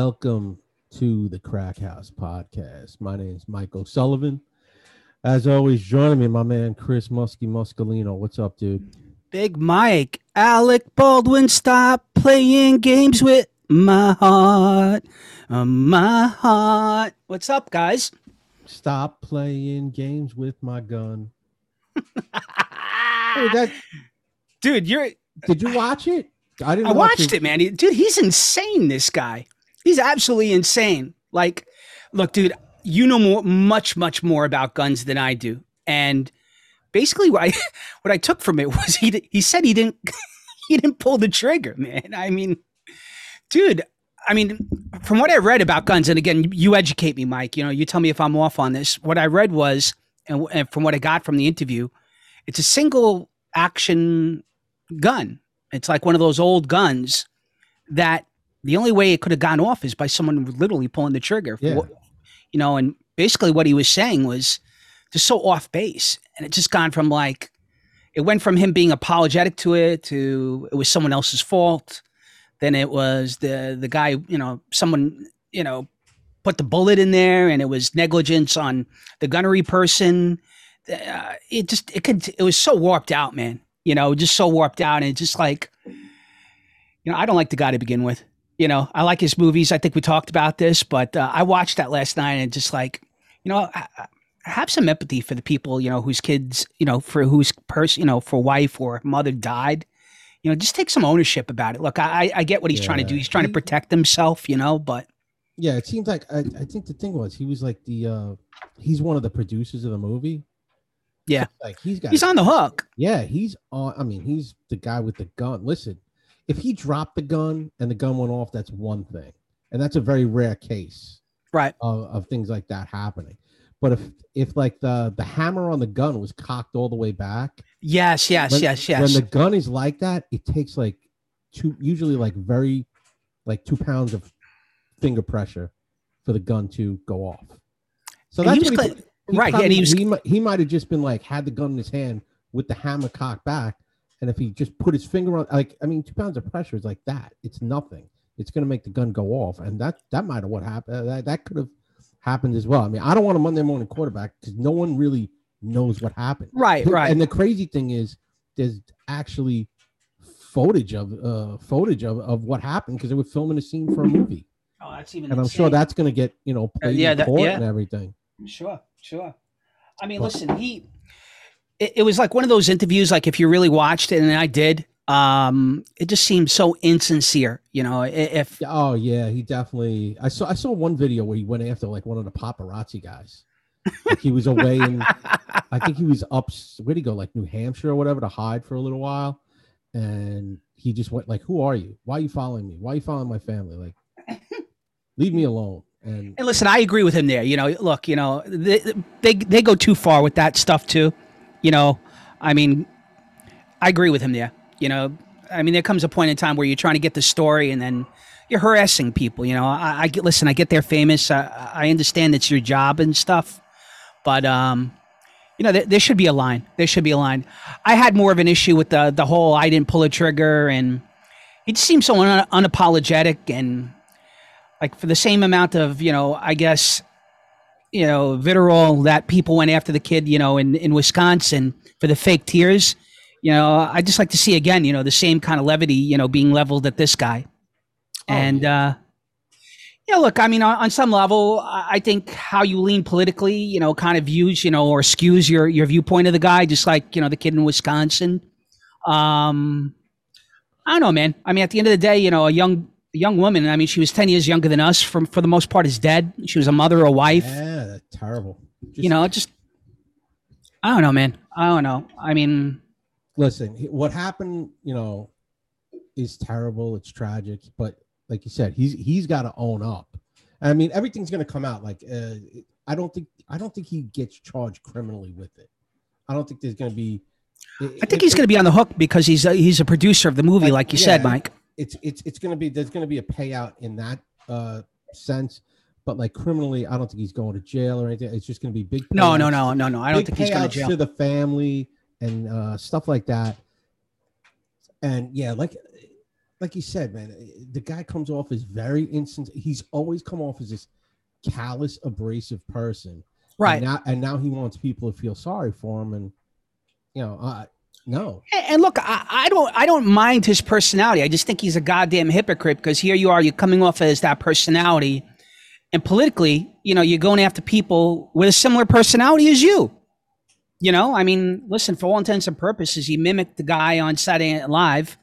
Welcome to the Crack House Podcast. My name is Michael Sullivan. As always, joining me, my man Chris Muskie Muscalino. What's up, dude? Big Mike, Alec Baldwin, stop playing games with my heart. Uh, my heart. What's up, guys? Stop playing games with my gun. Hey, that, Dude, you're. did you watch it? I didn't. I watch watched it, man. Dude, he's insane. This guy, he's absolutely insane. Like, look, dude, you know more, much, much more about guns than I do, and basically, what I what I took from it was he he said he didn't he didn't pull the trigger, man. I mean, dude. I mean, from what I read about guns, and again, you educate me, Mike. You know, you tell me if I'm off on this. What I read was, and, and from what I got from the interview, it's a single action gun. It's like one of those old guns that the only way it could have gone off is by someone literally pulling the trigger. Yeah. Wh- You know, and basically what he was saying was just so off base. And it just gone from like, it went from him being apologetic to it to it was someone else's fault. Then it was the the guy, you know, someone, you know, put the bullet in there and it was negligence on the gunnery person. Uh, it just it could it was so warped out, man. You know, just so warped out and just like you know, I don't like the guy to begin with. You know, I like his movies. I think we talked about this, but uh, I watched that last night and just like, you know, I, I have some empathy for the people, you know, whose kids, you know, for whose person, you know, for wife or mother died. You know, just take some ownership about it. Look, I, I get what he's trying to do. He's trying to protect himself, you know, but Yeah, it seems like I, I think the thing was he was like the uh he's one of the producers of the movie. Yeah. like he's got he's on the hook. Yeah, he's on. I mean, he's the guy with the gun. Listen, if he dropped the gun and the gun went off, that's one thing, and that's a very rare case Right. of, of things like that happening. But if if like the the hammer on the gun was cocked all the way back, Yes, yes, when, yes, yes. when the gun is like that, it takes like two, usually like very, like two pounds of finger pressure for the gun to go off. So And that's he cla- he right, probably- and he was- he might, he might have just been like had the gun in his hand with the hammer cocked back, and if he just put his finger on, like I mean, two pounds of pressure is like that. It's nothing. It's gonna make the gun go off, and that that might have what happened. That that could have happened as well. I mean, I don't want a Monday morning quarterback because no one really knows what happened. right, right. And the crazy thing is, there's actually footage of uh footage of, of what happened because they were filming a scene for a movie, oh, that's even and I'm sure that's gonna get you know played yeah, in that- yeah. and everything. Sure, sure. I mean, But- listen, he it, it was like one of those interviews like if you really watched it and I did, um it just seemed so insincere, you know, if Oh yeah, he definitely. I saw I saw one video where he went after like one of the paparazzi guys. Like he was away in, I think he was up. Where'd he go? Like New Hampshire or whatever to hide for a little while, and he just went like, "Who are you? Why are you following me? Why are you following my family? Like, leave me alone." And And listen, I agree with him there. You know, look, you know, they, they they go too far with that stuff too. You know, I mean, I agree with him there. You know, I mean, there comes a point in time where you're trying to get the story, and then you're harassing people. You know, I, I get listen, I get they're famous. I, I understand it's your job and stuff, but um, you know, there, there should be a line. There should be a line. I had more of an issue with the the whole I didn't pull a trigger, and it just seemed so un- unapologetic and like for the same amount of you know i guess you know vitriol that people went after the kid you know in, in wisconsin for the fake tears. You know i just like to see again you know the same kind of levity you know being leveled at this guy. Oh, and uh yeah look i mean on, on some level i think how you lean politically you know kind of views you know or skews your your viewpoint of the guy just like you know the kid in wisconsin. Um i don't know man. I mean at the end of the day you know a young young woman i mean she was 10 years younger than us from for the most part is dead. She was a mother a wife. Yeah, terrible. Just, you know just i don't know man i don't know i mean listen, what happened, you know, is terrible. It's tragic, but like you said, he's he's got to own up. I mean, everything's going to come out. Like, uh, I don't think I don't think he gets charged criminally with it. I don't think there's going to be. i think he's going to be on the hook because he's a, he's a producer of the movie like you said mike It's it's it's going to be there's going to be a payout in that uh sense, but like criminally, I don't think he's going to jail or anything. It's just going to be big. no no no no no i don't think he's going to jail to the family and uh, stuff like that. And yeah, like like you said, man, the guy comes off as very instant. He's always come off as this callous, abrasive person. Right. And now, and now he wants people to feel sorry for him. And, you know, uh, no. And, and look, I, I don't, I don't mind his personality. I just think he's a goddamn hypocrite because here you are, you're coming off as that personality, and politically, you know, you're going after people with a similar personality as you. You know, I mean, listen, for all intents and purposes, he mimicked the guy on Saturday Night Live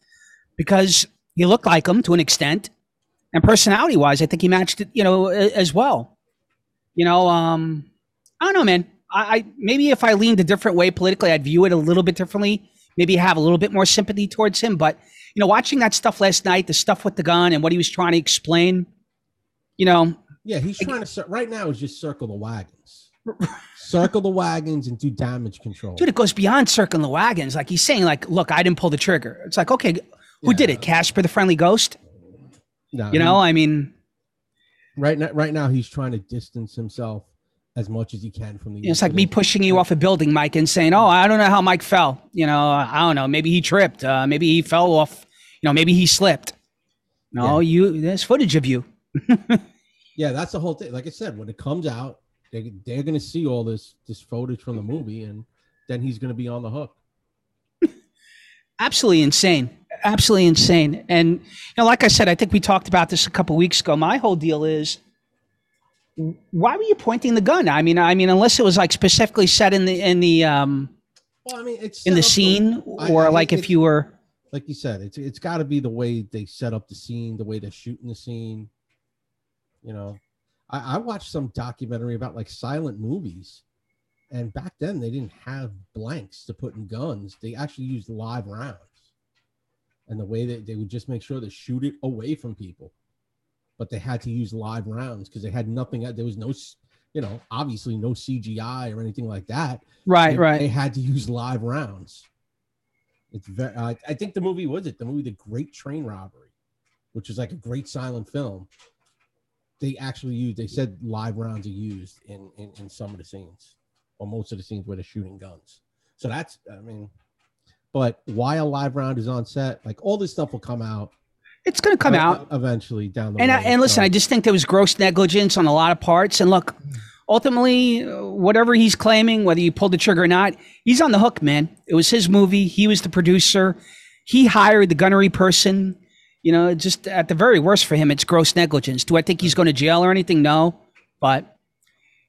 because he looked like him to an extent, and personality wise, I think he matched it, you know, as well. You know, um, I don't know, man. I, I maybe if I leaned a different way politically, I'd view it a little bit differently. Maybe have a little bit more sympathy towards him. But you know, watching that stuff last night, the stuff with the gun and what he was trying to explain, you know, Yeah, he's trying to, cir- right now, is just circle the wagons. circle the wagons and do damage control. dude, it goes beyond circling the wagons. Like he's saying, like, look, I didn't pull the trigger. It's like, okay, who did Yeah. it? Casper the Friendly Ghost? No, You know, I mean, right now, right now, he's trying to distance himself as much as he can from the. it's like me pushing you off a building, Mike, and saying, "Oh, I don't know how Mike fell. You know, I don't know. Maybe he tripped. Uh, maybe he fell off. You know, maybe he slipped. No, you. There's footage of you. Yeah, that's the whole thing. Like I said, when it comes out, they they're gonna see all this this footage from the movie, and then he's gonna be on the hook. Absolutely insane. Absolutely insane. And you know, like I said, I think we talked about this a couple weeks ago. My whole deal is. Why were you pointing the gun? I mean, I mean, unless it was like specifically set in the in the um Well, I mean, it's in the scene, I- or I- like if you were like you said, it's it's got to be the way they set up the scene, the way they're shooting the scene. You know, I, I watched some documentary about like silent movies, and back then they didn't have blanks to put in guns. They actually used live rounds, and the way that they would just make sure to shoot it away from people, but they had to use live rounds because they had nothing. There was no, you know, obviously no CGI or anything like that. right, They- right. They had to use live rounds. It's very. Uh, I think the movie was it the movie The Great Train Robbery, which is like a great silent film. They actually used. They said live rounds are used in in, in some of the scenes, or most of the scenes where they're shooting guns. So that's. I mean, but why a live round is on set? Like all this stuff will come out. It's going to come out. eventually down the And I, and listen, so- I just think there was gross negligence on a lot of parts. And look, ultimately, whatever he's claiming, whether you pulled the trigger or not, he's on the hook, man. It was his movie. He was the producer. He hired the gunnery person. You know, just at the very worst for him, it's gross negligence. Do I think he's going to jail or anything? No, but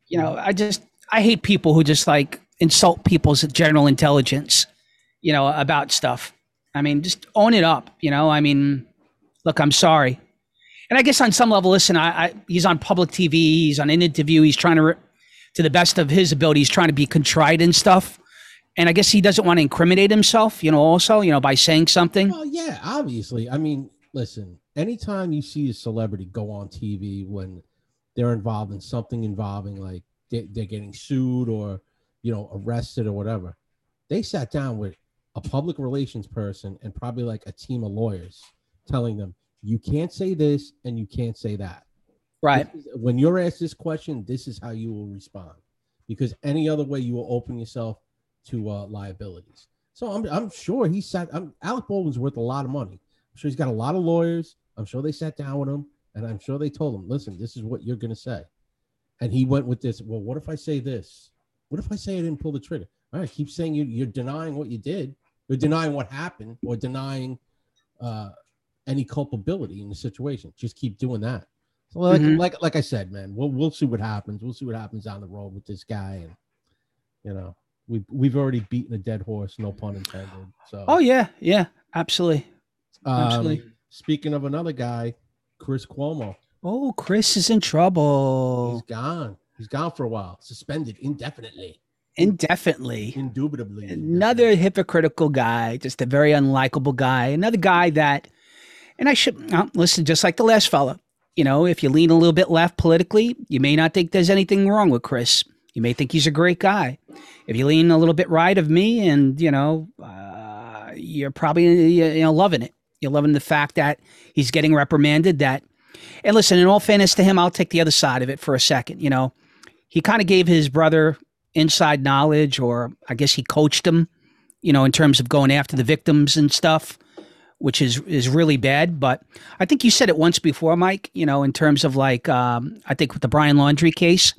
you know, I just I hate people who just like insult people's general intelligence. You know, about stuff. I mean, just own it up. You know, I mean, look, I'm sorry. And I guess on some level, listen, I, I he's on public TV, he's on an interview, he's trying to, re- to the best of his ability, he's trying to be contrite and stuff. And I guess he doesn't want to incriminate himself, you know, also, you know, by saying something. Well, yeah, obviously. I mean, listen, anytime you see a celebrity go on TV when they're involved in something involving like they, they're getting sued or, you know, arrested or whatever, they sat down with a public relations person and probably like a team of lawyers telling them, you can't say this and you can't say that. Right. Is- When you're asked this question, this is how you will respond because any other way you will open yourself to uh, liabilities. So I'm, I'm sure he sat. I'm, Alec Baldwin's worth a lot of money. I'm sure he's got a lot of lawyers. I'm sure they sat down with him, and I'm sure they told him, "Listen, this is what you're going to say." And he went with this. Well, what if I say this? What if I say I didn't pull the trigger? All right, keep saying you, you're denying what you did. You're denying what happened, or denying uh, any culpability in the situation. Just keep doing that. So like, Mhm. like, like I said, man, we'll we'll see what happens. We'll see what happens down the road with this guy, and you know, we've we've already beaten a dead horse, no pun intended. So, Oh, yeah. Yeah. Absolutely. Um, speaking of another guy, Chris Cuomo, Oh, Chris is in trouble he's gone. He's gone for a while, suspended indefinitely, indefinitely. indubitably. Another hypocritical guy, just a very unlikable guy. Another guy that, and I should uh, listen, just like the last fella. You know, if you lean a little bit left politically, you may not think there's anything wrong with Chris. You may think he's a great guy. If you lean a little bit right of me, and you know, uh, you're probably you know loving it. You're loving the fact that he's getting reprimanded. That, and listen, in all fairness to him, I'll take the other side of it for a second. You know, he kind of gave his brother inside knowledge, or I guess he coached him, you know, in terms of going after the victims and stuff, which is is really bad. But I think you said it once before, Mike. You know, in terms of like, um, I think with the Brian Laundrie case,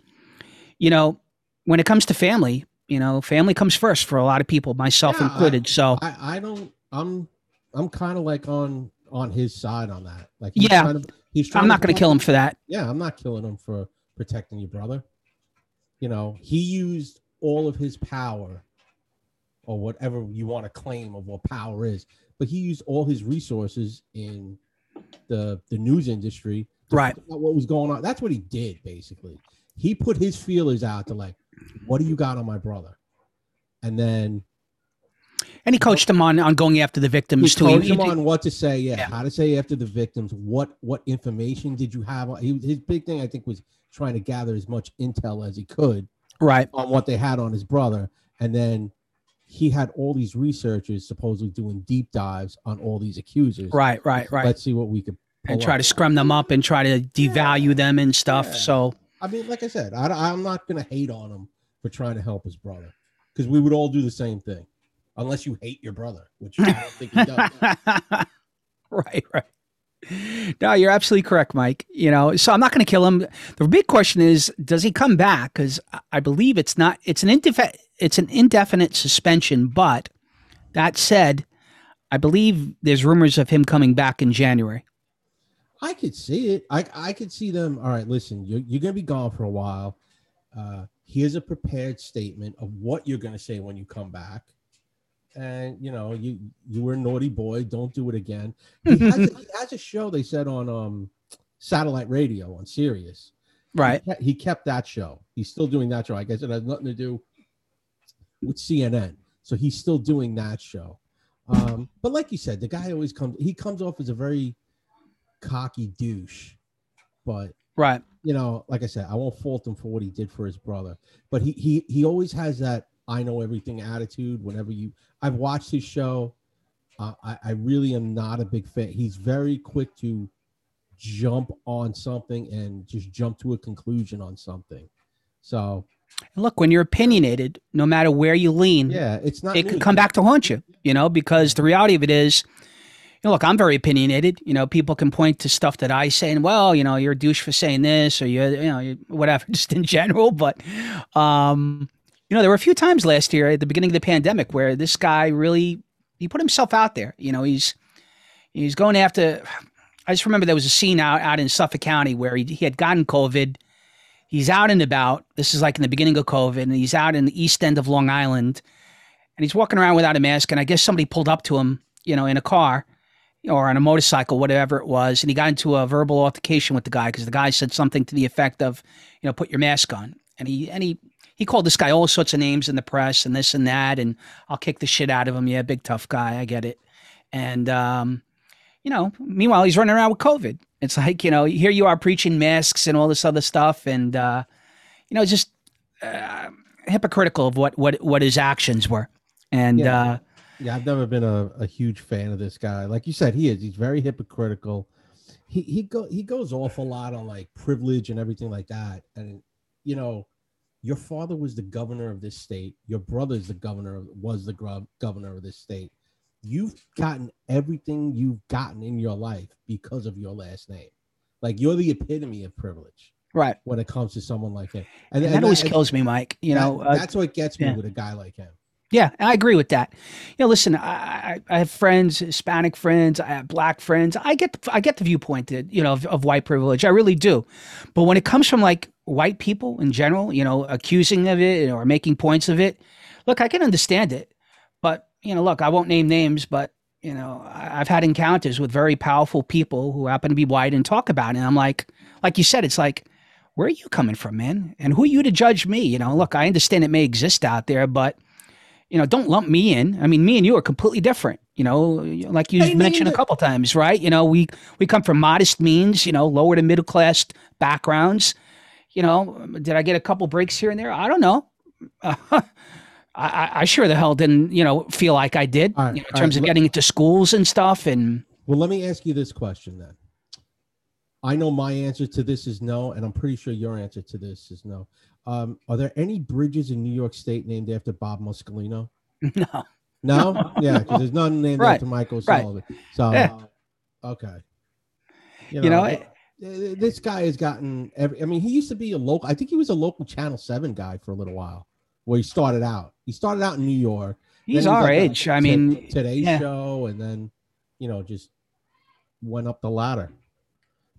you know, when it comes to family, you know, family comes first for a lot of people, myself Yeah, included. so I, I don't. I'm I'm kind of like on on his side on that. Like, he's Yeah. trying to- he's trying I'm not going to kill him for that. Yeah, I'm not killing him for protecting your brother. You know, he used all of his power, or whatever you want to claim of what power is, but he used all his resources in the the news industry Right. what was going on. That's what he did basically. He put his feelers out to like, what do you got on my brother? And then And he coached him on on going after the he victims too. coached He- him on what to say, yeah, Yeah. how to say after the victims. What what information did you have? He, his big thing, I think, was trying to gather as much intel as he could right. on what they had on his brother, and then he had all these researchers supposedly doing deep dives on all these accusers. Right. Right. Right. Let's see what we could and try up. to scrum them up and try to devalue them and stuff. Yeah. So I mean, like I said, I, am not going to hate on him for trying to help his brother because we would all do the same thing, unless you hate your brother, which I don't think he does. right, right. No, you're absolutely correct, Mike. You know, so I'm not going to kill him. The big question is, does he come back? Because I believe it's not. It's an indefinite. It's an indefinite suspension. But that said, I believe there's rumors of him coming back in January. I could see it. I I could see them. All right, listen, you're you're gonna be gone for a while. Uh, here's a prepared statement of what you're gonna say when you come back. And you know, you you were a naughty boy. Don't do it again. He has, a, he has a show they said on um satellite radio on Sirius. Right. He kept, he kept that show. He's still doing that show. I guess it has nothing to do with CNN. So he's still doing that show. Um, but like you said, the guy always comes. He comes off as a very cocky douche. But Right. you know, like I said, I won't fault him for what he did for his brother. But he he he always has that I know everything attitude. Whenever you, I've watched his show. Uh, I I really am not a big fan. He's very quick to jump on something and just jump to a conclusion on something. So And look, when you're opinionated, no matter where you lean, yeah, it's not. it new. could come back to haunt you, you know, because the reality of it is, you know, look, I'm very opinionated. You know, people can point to stuff that I say and, well, you know, you're a douche for saying this or you're, you know, you- whatever, just in general. But, um, you know, there were a few times last year at the beginning of the pandemic where this guy really, he put himself out there. You know, he's, he's going after, I just remember there was a scene out, out in Suffolk County where he, he had gotten COVID. He's out and about. This is like in the beginning of COVID, and he's out in the east end of Long Island and he's walking around without a mask. And I guess somebody pulled up to him, you know, in a car or on a motorcycle, whatever it was, and he got into a verbal altercation with the guy because the guy said something to the effect of, you know, put your mask on. And he and he he called this guy all sorts of names in the press and this and that, and I'll kick the shit out of him. Yeah, big tough guy, I get it. And um, you know, meanwhile he's running around with COVID. It's like you know, here you are preaching masks and all this other stuff, and uh, you know, just uh, hypocritical of what what what his actions were. And Yeah. uh, Yeah, I've never been a, a huge fan of this guy. Like you said, he is. He's very hypocritical. He he go he goes off a lot on like privilege and everything like that. And you know, your father was the governor of this state. Your brother's the governor was the gov- governor of this state. You've gotten everything you've gotten in your life because of your last name. Like you're the epitome of privilege right. when it comes to someone like him. And, that always and kills me, Mike. You that- know, uh, that's what gets me yeah. with a guy like him. yeah, I agree with that. You know, listen, I, I, have friends, Hispanic friends, I have black friends. I get, I get the viewpoint that you know of, of white privilege. I really do. But when it comes from like white people in general, you know, accusing of it or making points of it, look, I can understand it. But you know, look, I won't name names, but you know, I've had encounters with very powerful people who happen to be white and talk about it. And I'm like, like you said, it's like, where are you coming from, man? And who are you to judge me? You know, look, I understand it may exist out there, but you know, don't lump me in. I mean, me and you are completely different. You know, like you I mean, mentioned a couple times, right? You know, we we come from modest means, you know, lower to middle class backgrounds. You know, did I get a couple breaks here and there? I don't know. I, I, I sure the hell didn't, you know, feel like I did right, you know, in terms right, of getting into schools and stuff. And Well, let me ask you this question then. I know my answer to this is no, and I'm pretty sure your answer to this is no. Um, are there any bridges in New York State named after Bob Muscolino? no, No, yeah, because there's none named Right, after Michael. Sullivan. So, Yeah. okay. You know, it- it- Uh, this guy has gotten every. I mean, he used to be a local. I think he was a local Channel Seven guy for a little while, where he started out. He started out in New York. He's he our age. I mean, Today's yeah. Show, and then you know just went up the ladder.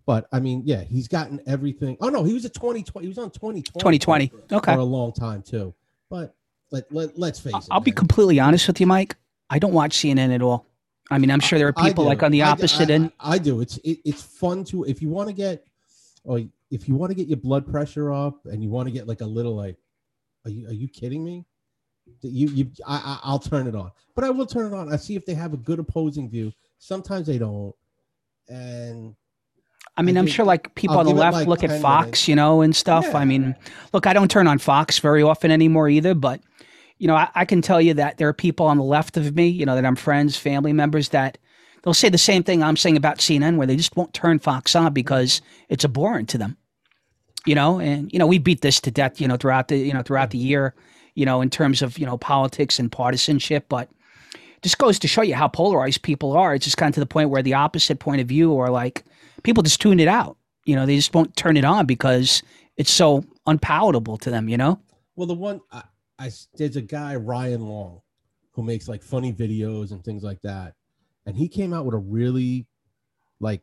But I mean, yeah, he's gotten everything. Oh no, he was a 2020. He was on 2020. 2020. Okay. for a long time too. But let, let let's face it. I'll be man. completely honest with you, Mike. I don't watch CNN at all. I mean, I'm sure there are people like on the opposite I, end. I, I do. It's it, it's fun to if you want to get or if you want to get your blood pressure up and you want to get like a little like, are you are you kidding me? You you I, I I'll turn it on, but I will turn it on. I see if they have a good opposing view. Sometimes they don't, and I mean, I I'm sure like people I'll on the left like, look at Fox, minutes. you know, and stuff. I mean, look, I don't turn on Fox very often anymore either, but you know, I, I can tell you that there are people on the left of me, you know, that I'm friends, family members that they'll say the same thing I'm saying about CNN, where they just won't turn Fox on because mm-hmm. it's abhorrent to them. You know, and you know, we beat this to death, you know, throughout the you know throughout the year, you know, in terms of you know politics and partisanship, but just goes to show you how polarized people are. It's just kind of to the point where the opposite point of view or like people just tune it out. You know, they just won't turn it on because it's so unpalatable to them, you know? well, the one I, I there's a guy Ryan Long who makes like funny videos and things like that, and he came out with a really like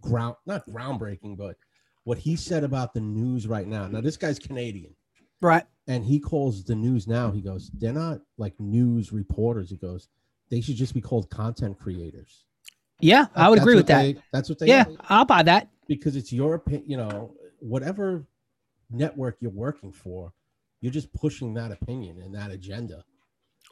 ground not groundbreaking, but what he said about the news right now. Now this guy's Canadian. Right. and he calls the news now. He goes, they're not like news reporters. He goes, they should just be called content creators. Yeah, I would agree with that. they- that's what they Yeah, I'll buy that. because it's your opinion. You know, whatever network you're working for, you're just pushing that opinion and that agenda.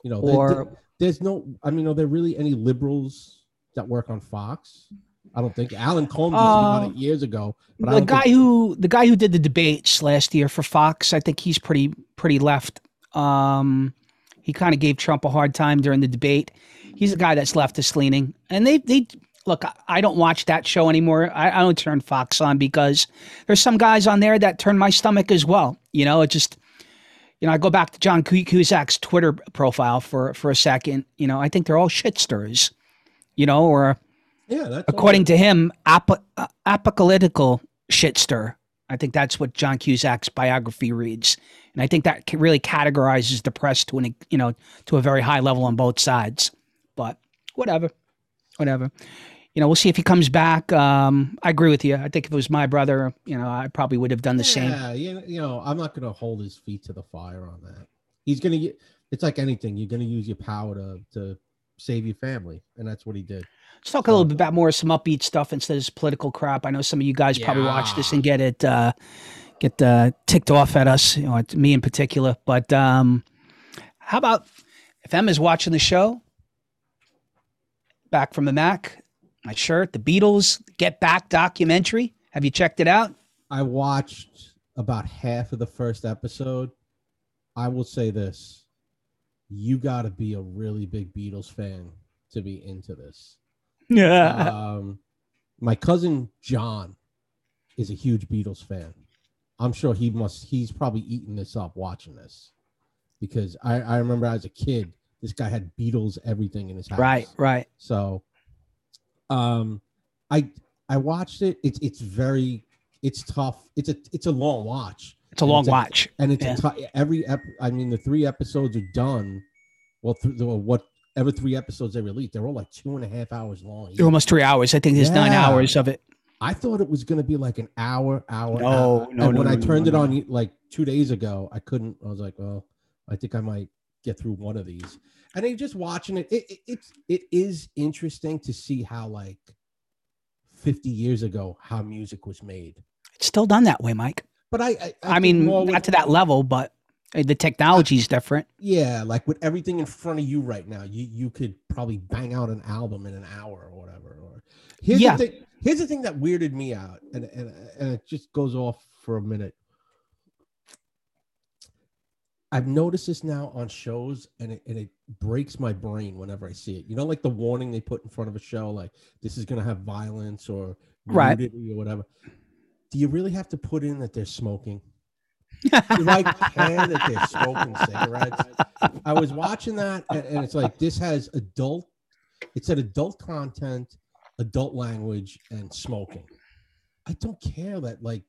You know, Or there- there's no. I mean, are there really any liberals that work on Fox? I don't think Alan Colmes used to on Uh, it years ago. But the guy think, who the guy who did the debates last year for Fox, I think he's pretty pretty left. Um, he kind of gave Trump a hard time during the debate. He's a guy that's leftist leaning, and they they look. I- I don't watch that show anymore. I, I don't turn Fox on because there's some guys on there that turn my stomach as well. You know, it just you know I go back to John Cusack's Twitter profile for for a second. You know, I think they're all shitsters. You know, or yeah, that's according to him, ap- uh, apocalyptical shitster. I think that's what John Cusack's biography reads, and I think that really categorizes the press to an you know to a very high level on both sides. But whatever, whatever. You know, we'll see if he comes back. Um, I agree with you. I think if it was my brother, you know, I probably would have done the same. Yeah, you, know, I'm not going to hold his feet to the fire on that. He's going to get. It's like anything. You're going to use your power to to save your family, and that's what he did. Let's talk a little bit about more some upbeat stuff instead of this political crap. I know some of you guys probably watch this and get it uh, get uh, ticked off at us, you know, me in particular. But um, how about if Emma's watching the show? Back from the Mac, my shirt, the Beatles Get Back documentary. Have you checked it out? I watched about half of the first episode. I will say this: you got to be a really big Beatles fan to be into this. Yeah. um, my cousin John is a huge Beatles fan. I'm sure he must. He's probably eating this up watching this because I, I remember as a kid, this guy had Beatles everything in his house. right, right. So, um, I I watched it. It's it's very it's tough. It's a it's a long watch, It's a And long a- watch. and it's Yeah. every ep- I mean, the three episodes are done. Well, th- whatever three episodes they released, they're all like two and a half hours long. They're almost three hours. I think there's nine hours of it. I thought it was going to be like an hour, hour. No, hour. no, And no, when I no, no, turned no, it on like two days ago, I couldn't. I was like, well, I think I might get through one of these. And then you're just watching it, it, it it's it is interesting to see how like fifty years ago how music was made. It's still done that way, Mike. But I, I, I, think mean, more with- not to that level, but uh, the technology is different. Yeah, like with everything in front of you right now, you you could probably bang out an album in an hour or whatever. Or here's Yeah. the thing. Here's the thing that weirded me out, and and and it just goes off for a minute. I've noticed this now on shows, and it and it breaks my brain whenever I see it. You know, like the warning they put in front of a show, like this is going to have violence or Right. nudity or whatever. Do you really have to put in that they're smoking? Do I care that they're smoking cigarettes? I was watching that, and, and it's like this has adult. It said adult content, adult language, and smoking. I don't care that like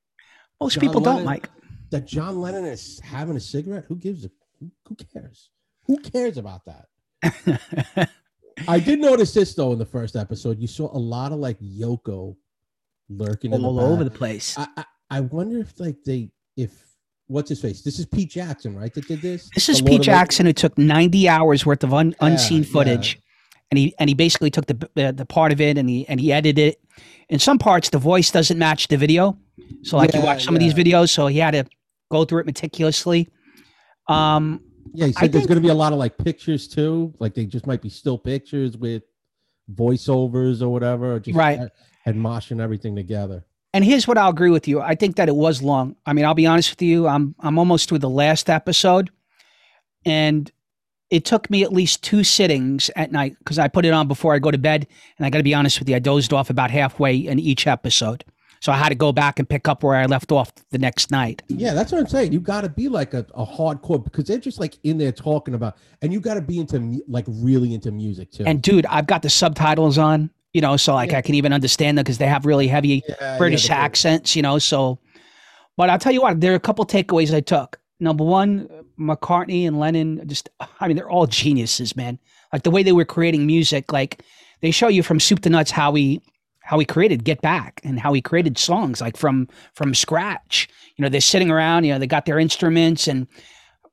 Most John people don't, Lennon- Mike. That John Lennon is having a cigarette. Who gives a who, cares? Who cares about that? I did notice this though in the first episode. You saw a lot of like Yoko lurking in the All over the place. I, I I wonder if like they if what's his face? This is Pete Jackson, right? That did this. This is Pete Jackson who took 90 hours worth of un, unseen yeah. footage, and he and he basically took the, the the part of it and he and he edited it. In some parts, the voice doesn't match the video, so like you watch some of these videos, so he had to go through it meticulously. Um, Yeah, he I said there's think- going to be a lot of like pictures too. Like they just might be still pictures with voiceovers or whatever, or just Right. and moshing everything together. and here's what I'll agree with you. I think that it was long. I mean, I'll be honest with you. I'm I'm almost through the last episode, and it took me at least two sittings at night because I put it on before I go to bed. And I got to be honest with you, I dozed off about halfway in each episode, so I had to go back and pick up where I left off the next night. Yeah, that's what I'm saying. You got to be like a, a hardcore because they're just like in there talking about, and you got to be into like really into music too. And dude, I've got the subtitles on, you know, so like Yeah. I can even understand them because they have really heavy Yeah, British yeah, accents, you know. So, but I'll tell you what, there are a couple takeaways I took. Number one, McCartney and Lennon, just, I mean, they're all geniuses, man. Like the way they were creating music, like they show you from soup to nuts how he, how he created Get Back and how he created songs like from from scratch. You know, they're sitting around, you know, they got their instruments, and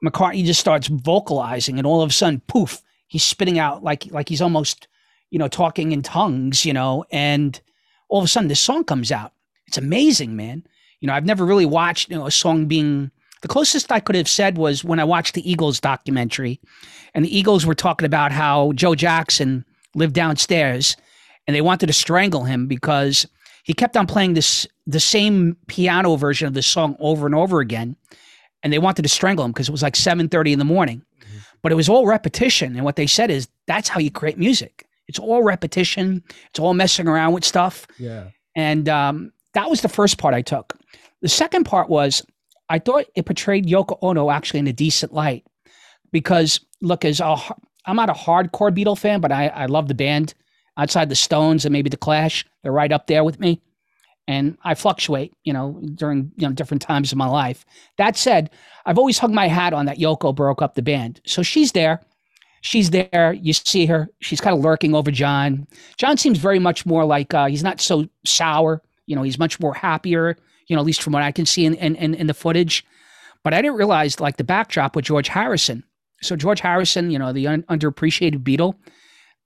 McCartney just starts vocalizing, and all of a sudden, poof, he's spitting out like like he's almost, you know, talking in tongues, you know, and all of a sudden this song comes out. It's amazing, man. You know, I've never really watched you know a song being the closest I could have said was when I watched the Eagles documentary, and the Eagles were talking about how Joe Jackson lived downstairs, and they wanted to strangle him because he kept on playing this the same piano version of the song over and over again, and they wanted to strangle him because it was like seven thirty in the morning, but it was all repetition. And what they said is that's how you create music. It's all repetition. It's all messing around with stuff. Yeah, And um, that was the first part I took. The second part was I thought it portrayed Yoko Ono actually in a decent light because, look, as a, I'm not a hardcore Beatle fan, but I, I love the band. Outside the Stones and maybe the Clash, they're right up there with me. And I fluctuate, you know, during you know different times of my life. That said, I've always hung my hat on that Yoko broke up the band. So she's there. She's there. You see her. She's kind of lurking over John. John seems very much more like uh, he's not so sour. You know, he's much more happier. You know, at least from what I can see in in, in, the footage. But I didn't realize like the backdrop with George Harrison. So George Harrison, you know, the un- underappreciated Beatle,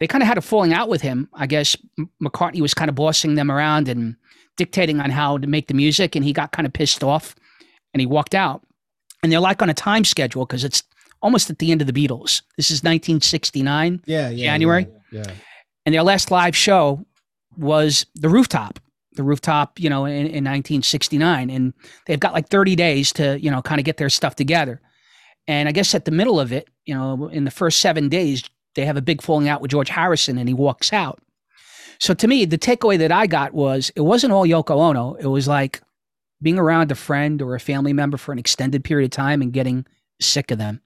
they kind of had a falling out with him. I guess McCartney was kind of bossing them around and dictating on how to make the music, and he got kind of pissed off, and he walked out. And they're like on a time schedule because it's almost at the end of the Beatles. This is 1969 yeah, yeah. January? Yeah, yeah. and their last live show was the rooftop the rooftop you know in, in 1969 and they've got like 30 days to you know kind of get their stuff together and i guess at the middle of it you know in the first seven days they have a big falling out with george harrison and he walks out. So to me the takeaway that i got was it wasn't all yoko ono. It was like being around a friend or a family member for an extended period of time and getting sick of them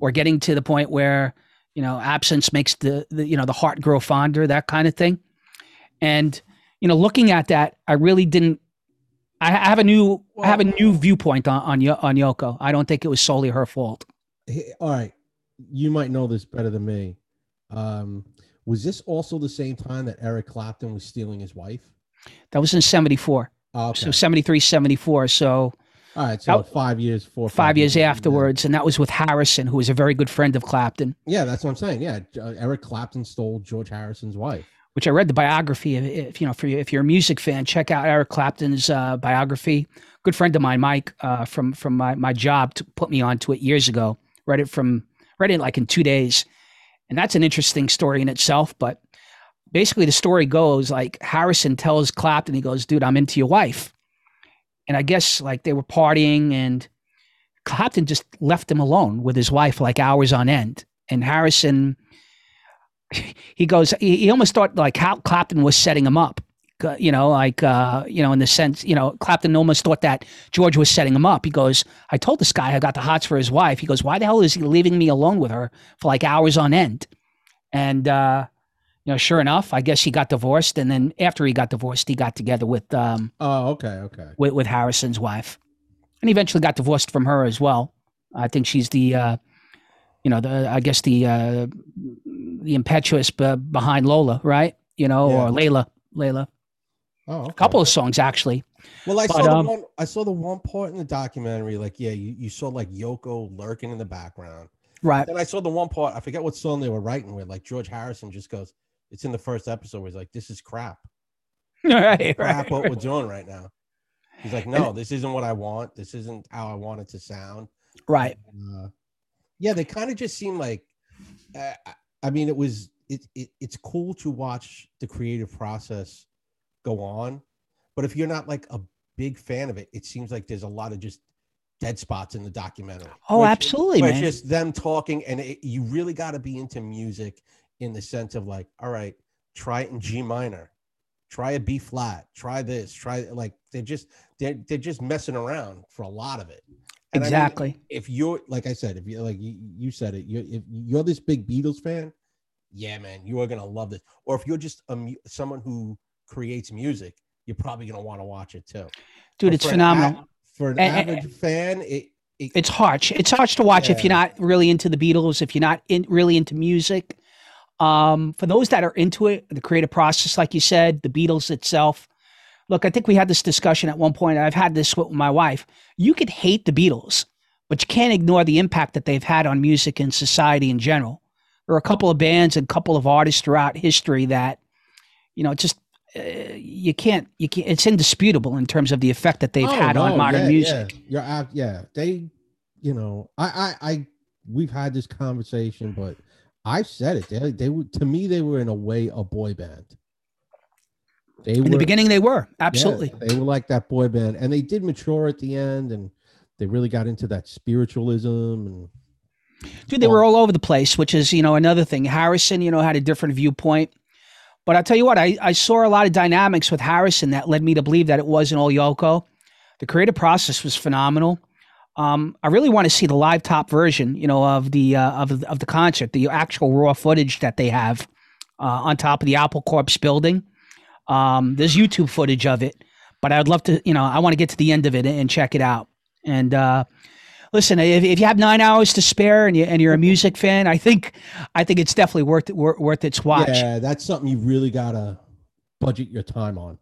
or getting to the point where you know absence makes the, the you know the heart grow fonder that kind of thing. And you know looking at that i really didn't i have a new i have a new viewpoint on on, on yoko. I don't think it was solely her fault. All right, you might know this better than me. Um, was this also the same time that Eric Clapton was stealing his wife? that was in 74 Oh, okay. so 73 74 so all right, so that- five years, four, or five years yeah. afterwards and that was with harrison who was a very good friend of clapton Yeah, that's what I'm saying. Yeah, uh, Eric Clapton stole George Harrison's wife. which I read the biography. If, if you know, for you, if you're a music fan, check out Eric Clapton's uh, biography. Good friend of mine, Mike, uh, from from my my job, to put me onto it years ago. Read it from read it like in two days, and that's an interesting story in itself. But basically, the story goes like Harrison tells Clapton, he goes, "Dude, I'm into your wife," and I guess like they were partying, and Clapton just left him alone with his wife like hours on end, and Harrison he goes, he, he almost thought like Hal Clapton was setting him up uh, you know, like uh, you know, in the sense, you know, Clapton almost thought that George was setting him up. He goes, "I told this guy I got the hots for his wife." He goes, "Why the hell is he leaving me alone with her for like hours on end?" And uh, you know, sure enough, I guess he got divorced, and then after he got divorced, he got together with um, Oh, okay, okay. with, with Harrison's wife, and eventually got divorced from her as well. I think she's the, uh, you know, the I guess the uh, the impetuous b- behind Lola, right? You know, Yeah. or Layla, Layla. Oh, okay. A couple of songs actually. Well, I But, saw um, the one. I saw the one part in the documentary. Like, yeah, you, you saw like Yoko lurking in the background. Right. Then I saw the one part. I forget what song they were writing with. Like George Harrison just goes. It's in the first episode. Where he's like, "This is crap. right. Crap. Right. What we're doing right now." He's like, "No, this isn't what I want. This isn't how I want it to sound." Right. Uh, yeah, they kind of just seem like. Uh, I- I mean, it was it, it. It's cool to watch the creative process go on, but if you're not like a big fan of it, it seems like there's a lot of just dead spots in the documentary. Oh, it's- absolutely, it's man. just them talking, and it, you really got to be into music in the sense of like, all right, try it in G minor, try a B flat, try this, try like they're just they're they're just messing around for a lot of it. And I mean, Exactly. if you're like I said, if you like you, you said it, you if you're this big Beatles fan, yeah, man, you are gonna love this. Or if you're just a someone who creates music, you're probably gonna want to watch it too. Dude, But it's for phenomenal. a- for an And- and- average fan, it, it it's harsh. It's harsh to watch if you're not really into the Beatles, if you're not in, really into music. Um, for those that are into it, the creative process, like you said, the Beatles itself. Look, I think we had this discussion at one point. I've had this with my wife. You could hate the Beatles, but you can't ignore the impact that they've had on music and society in general. There are a couple of bands and a couple of artists throughout history that, you know, just uh, you can't you can't. It's indisputable in terms of the effect that they've Oh, had on modern yeah, music. Yeah. You're out, yeah. They, you know, I, I, I, we've had this conversation, but I said it. They, they were to me, they were in a way a boy band. They In were the beginning, they were yeah, absolutely. they were like that boy band, and they did mature at the end, and they really got into that spiritualism and Dude, they were all over the place, which is, you know, another thing. Harrison, you know, had a different viewpoint. But I'll tell you what, I, I saw a lot of dynamics with Harrison that led me to believe that it wasn't all Yoko. The creative process was phenomenal. Um, I really want to see the live top version, you know, of the uh, of, of the concert, the actual raw footage that they have uh, on top of the Apple Corps building. Um, there's YouTube footage of it, but I'd love to, you know, I want to get to the end of it and check it out. And uh, listen, if, if you have nine hours to spare and you and you're a music fan, I think I think it's definitely worth worth, worth its watch. yeah, that's something you really gotta budget your time on.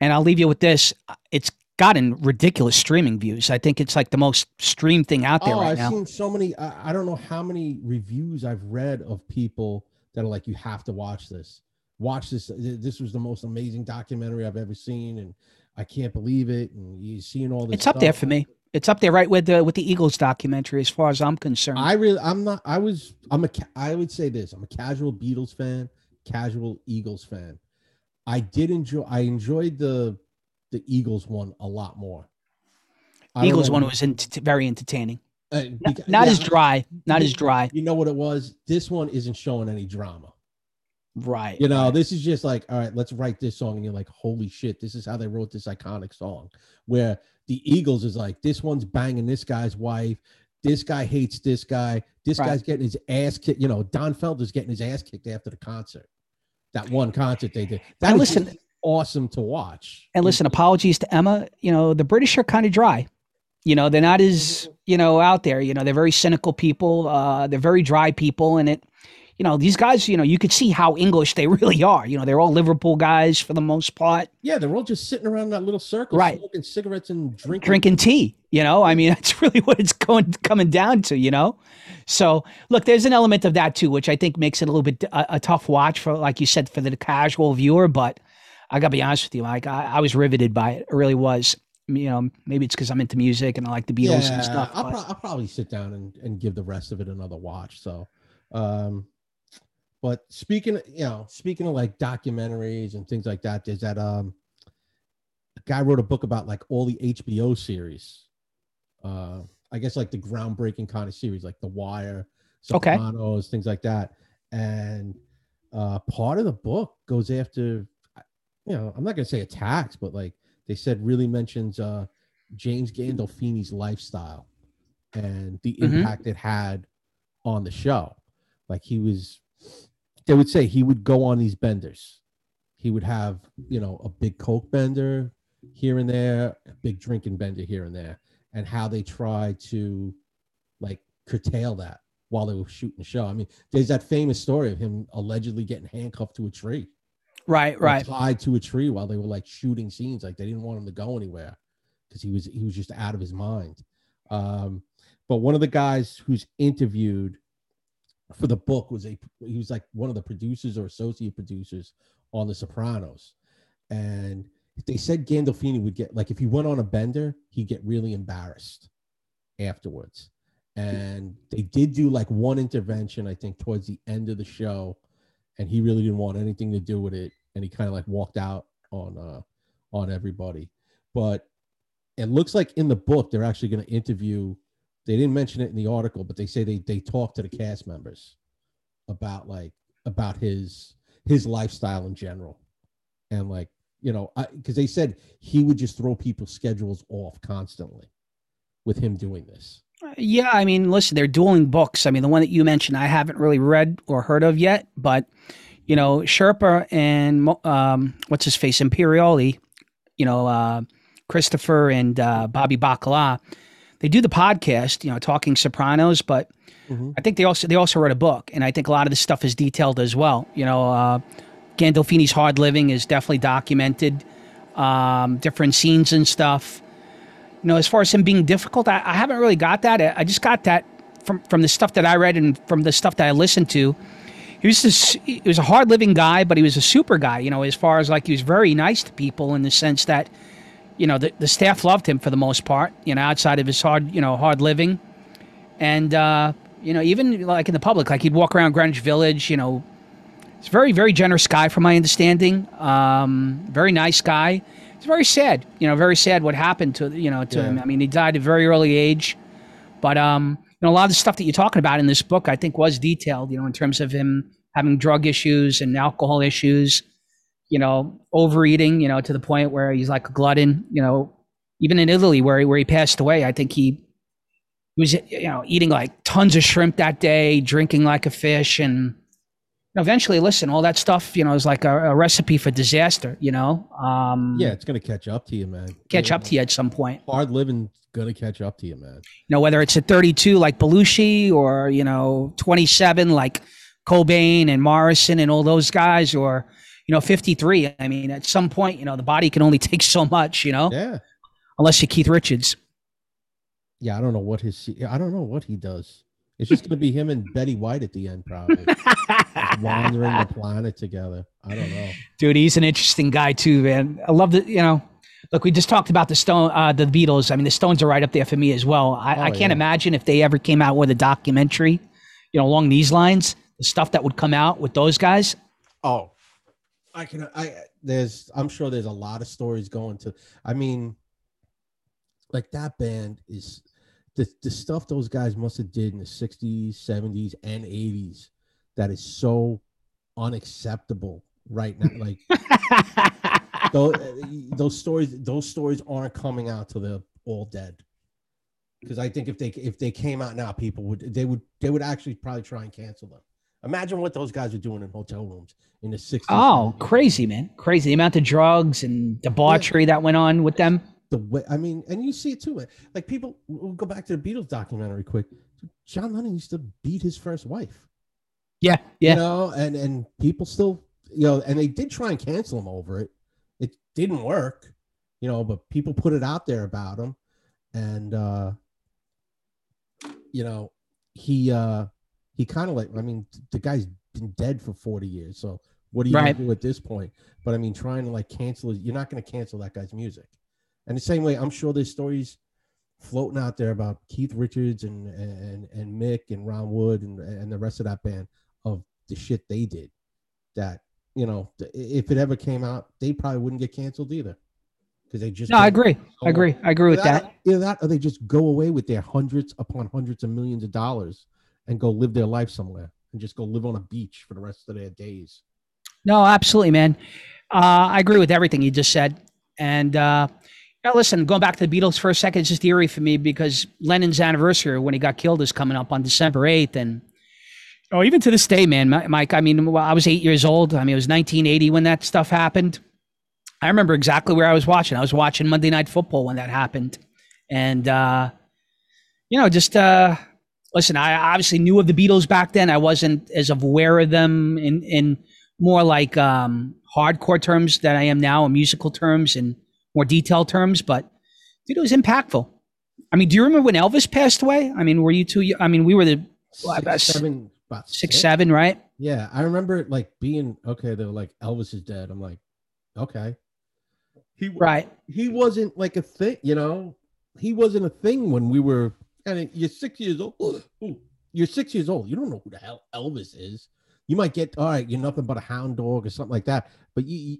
And I'll leave you with this: it's gotten ridiculous streaming views. I think it's like the most streamed thing out there oh, right I've now. seen so many. I, I don't know how many reviews I've read of people that are like, "You have to watch this. Watch this. This was the most amazing documentary I've ever seen, and I can't believe it." And you seeing all this. it's up there for me. It's up there right with the with the Eagles documentary, as far as I'm concerned. I really, I'm not. I was. I'm a. I would say this. I'm a casual Beatles fan, casual Eagles fan. I did enjoy. I enjoyed the the Eagles one a lot more. I Eagles one was ent- very entertaining. uh, Not, not yeah, as dry. Not as dry. You know what it was? This one isn't showing any drama. Right. You know, right. this is just like, all right, let's write this song, and you're like, holy shit, this is how they wrote this iconic song. Where the Eagles is like, this one's banging this guy's wife, this guy hates this guy, this Right. guy's getting his ass kicked. You know, Don Felder's getting his ass kicked after the concert. That one concert they did. That And listen- awesome to watch. And listen, apologies to Emma. You know, the British are kind of dry. You know, they're not as you know out there. You know, they're very cynical people. Uh, they're very dry people, and it. You know, these guys. You know, you could see how English they really are. You know, they're all Liverpool guys for the most part, Yeah, they're all just sitting around that little circle, Right. smoking cigarettes and drinking. drinking tea. You know, I mean, that's really what it's going coming down to. You know, so look, there's an element of that too, which I think makes it a little bit a, a tough watch for, like you said, for the casual viewer. But I gotta be honest with you, Mike, I, I was riveted by it. It really was. You know, maybe it's because I'm into music and I like the Beatles yeah, and stuff. I'll, pro- I'll probably sit down and, and give the rest of it another watch. So, um, but speaking, you know, speaking of like documentaries and things like that, there's that um, a guy wrote a book about like all the HBO series. Uh, I guess like the groundbreaking kind of series, like The Wire, Okay. Things like that. And uh, part of the book goes after you know, I'm not gonna say attacks, but like they said, really mentions uh, James Gandolfini's lifestyle and the Mhm. impact it had on the show. Like he was, they would say he would go on these benders. He would have, you know, a big coke bender here and there, a big drinking bender here and there, and how they tried to like curtail that while they were shooting the show. I mean, there's that famous story of him allegedly getting handcuffed to a tree Right, right. tied to a tree while they were like shooting scenes. Like they didn't want him to go anywhere because he was he was just out of his mind. Um, but one of the guys who's interviewed for the book was a he was like one of the producers or associate producers on The Sopranos, and they said Gandolfini would get like if he went on a bender, he'd get really embarrassed afterwards. And they did do like one intervention, I think, towards the end of the show, and he really didn't want anything to do with it, and he kind of like walked out on uh on everybody. But it looks like in the book they're actually going to interview. They didn't mention it in the article, but they say they they talked to the cast members about like about his his lifestyle in general, and like you know, because they said he would just throw people's schedules off constantly with him doing this. Yeah, I mean, listen, they're dueling books. I mean, the one that you mentioned, I haven't really read or heard of yet, but you know, Schirripa and um, what's his face, Imperioli, you know, uh, Christopher and uh, Bobby Bacala, they do the podcast, you know, talking Sopranos, but Mhm. I think they also they also wrote a book, and I think a lot of this stuff is detailed as well. You know, uh, Gandolfini's hard living is definitely documented, um, different scenes and stuff. You know, as far as him being difficult, I, I haven't really got that. I I just got that from from the stuff that I read and from the stuff that I listened to. He was this, he was a hard living guy, but he was a super guy. You know, as far as like he was very nice to people in the sense that, you know, the, the staff loved him for the most part. You know, outside of his hard you know hard living, and uh, you know even like in the public, like he'd walk around Greenwich Village. You know, he's a very very generous guy from my understanding. Um, very nice guy. It's very sad. You know, very sad what happened to you know to Yeah. him. I mean, he died at a very early age. But um, you know, a lot of the stuff that you're talking about in this book, I think, was detailed. You know, in terms of him having drug issues and alcohol issues. You know, overeating. You know, to the point where he's like a glutton. You know, even in Italy, where he, where he passed away, I think he he was you know eating like tons of shrimp that day, drinking like a fish, and eventually, listen, all that stuff, you know, is like a, a recipe for disaster. You know, um, Yeah, it's gonna catch up to you, man. catch up to you at some point. Hard living gonna catch up to you, man. you know, whether it's at 32 like Belushi or, you know, 27 like Cobain and Morrison and all those guys or, you know, 53. I mean, at some point, you know, the body can only take so much, you know, Yeah, unless you're Keith Richards. yeah. I don't know what his. I don't know what he does. It's just gonna be him and Betty White at the end, probably wandering the planet together. I don't know. Dude, he's an interesting guy too, man. I love the, you know, look, we just talked about the Stone, uh, the Beatles. I mean, the Stones are right up there for me as well. I, Oh, I can't yeah. imagine if they ever came out with a documentary, you know, along these lines, the stuff that would come out with those guys. Oh, I can. I there's. I'm sure there's a lot of stories going to. I mean, like that band is the the stuff those guys must have did in the 60s, 70s, and 80s that is so unacceptable right now. Like those, those stories, those stories aren't coming out till they're all dead. Because I think if they if they came out now, people would they would they would actually probably try and cancel them. Imagine what those guys were doing in hotel rooms in the 60s. Oh, crazy, man. Crazy. The amount of drugs and debauchery that went on with them. the way I mean, and you see it too. man. Like people we'll go back to the Beatles documentary quick. John Lennon used to beat his first wife. Yeah. Yeah. You know, and and people still, you know, and they did try and cancel him over it. It didn't work, you know, but people put it out there about him. And uh you know, he uh he kind of like I mean, the guy's been dead for 40 years. So what are you Right. do at this point? But I mean, trying to like cancel it, you're not gonna cancel that guy's music. And the same way, I'm sure there's stories floating out there about Keith Richards and and and Mick and Ron Wood and and the rest of that band of the shit they did. That you know, if it ever came out, they probably wouldn't get canceled either because they just No, I agree. I agree. I agree with Either that. Either that, or they just go away with their hundreds upon hundreds of millions of dollars and go live their life somewhere and just go live on a beach for the rest of their days. No, absolutely, man. Uh, I agree with everything you just said. And uh, listen, going back to the Beatles for a second, it's just eerie for me because Lennon's anniversary when he got killed is coming up on December 8th. And oh, even to this day, man, Mike, I mean, I was eight years old. I mean, it was 1980 when that stuff happened. I remember exactly where I was watching. I was watching Monday Night Football when that happened. And, uh, you know, just uh, listen, I obviously knew of the Beatles back then. I wasn't as aware of them in, in more like um, hardcore terms than I am now in musical terms and more detailed terms. But, dude, it was impactful. I mean, do you remember when Elvis passed away? I mean, were you two? I mean, we were the Six, seven, about six, six, seven, right? Yeah, I remember it like being okay. They're like Elvis is dead. I'm like, okay. He right. He wasn't like a thing, you know. He wasn't a thing when we were. And you're six years old. You're six years old. You don't know who the hell Elvis is. You might get all right. You're nothing but a hound dog or something like that. But you, you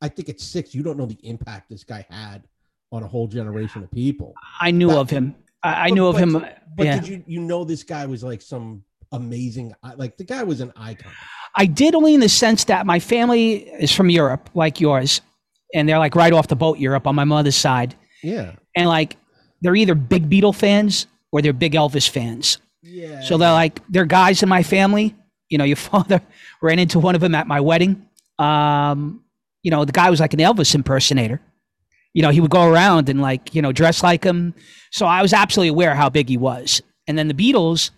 I think at six, you don't know the impact this guy had on a whole generation of people. I knew that, of him. I, I knew of but, him. But uh, yeah. did you you know this guy was like some amazing like the guy was an icon. I did only in the sense that my family is from Europe, like yours, and they're like right off the boat Europe on my mother's side. Yeah. And like they're either big Beatle fans or they're big Elvis fans. Yeah. So they're like they're guys in my family. You know, your father ran into one of them at my wedding. Um, you know, the guy was like an Elvis impersonator you know, he would go around and like, you know, dress like him. So I was absolutely aware how big he was. And then the Beatles,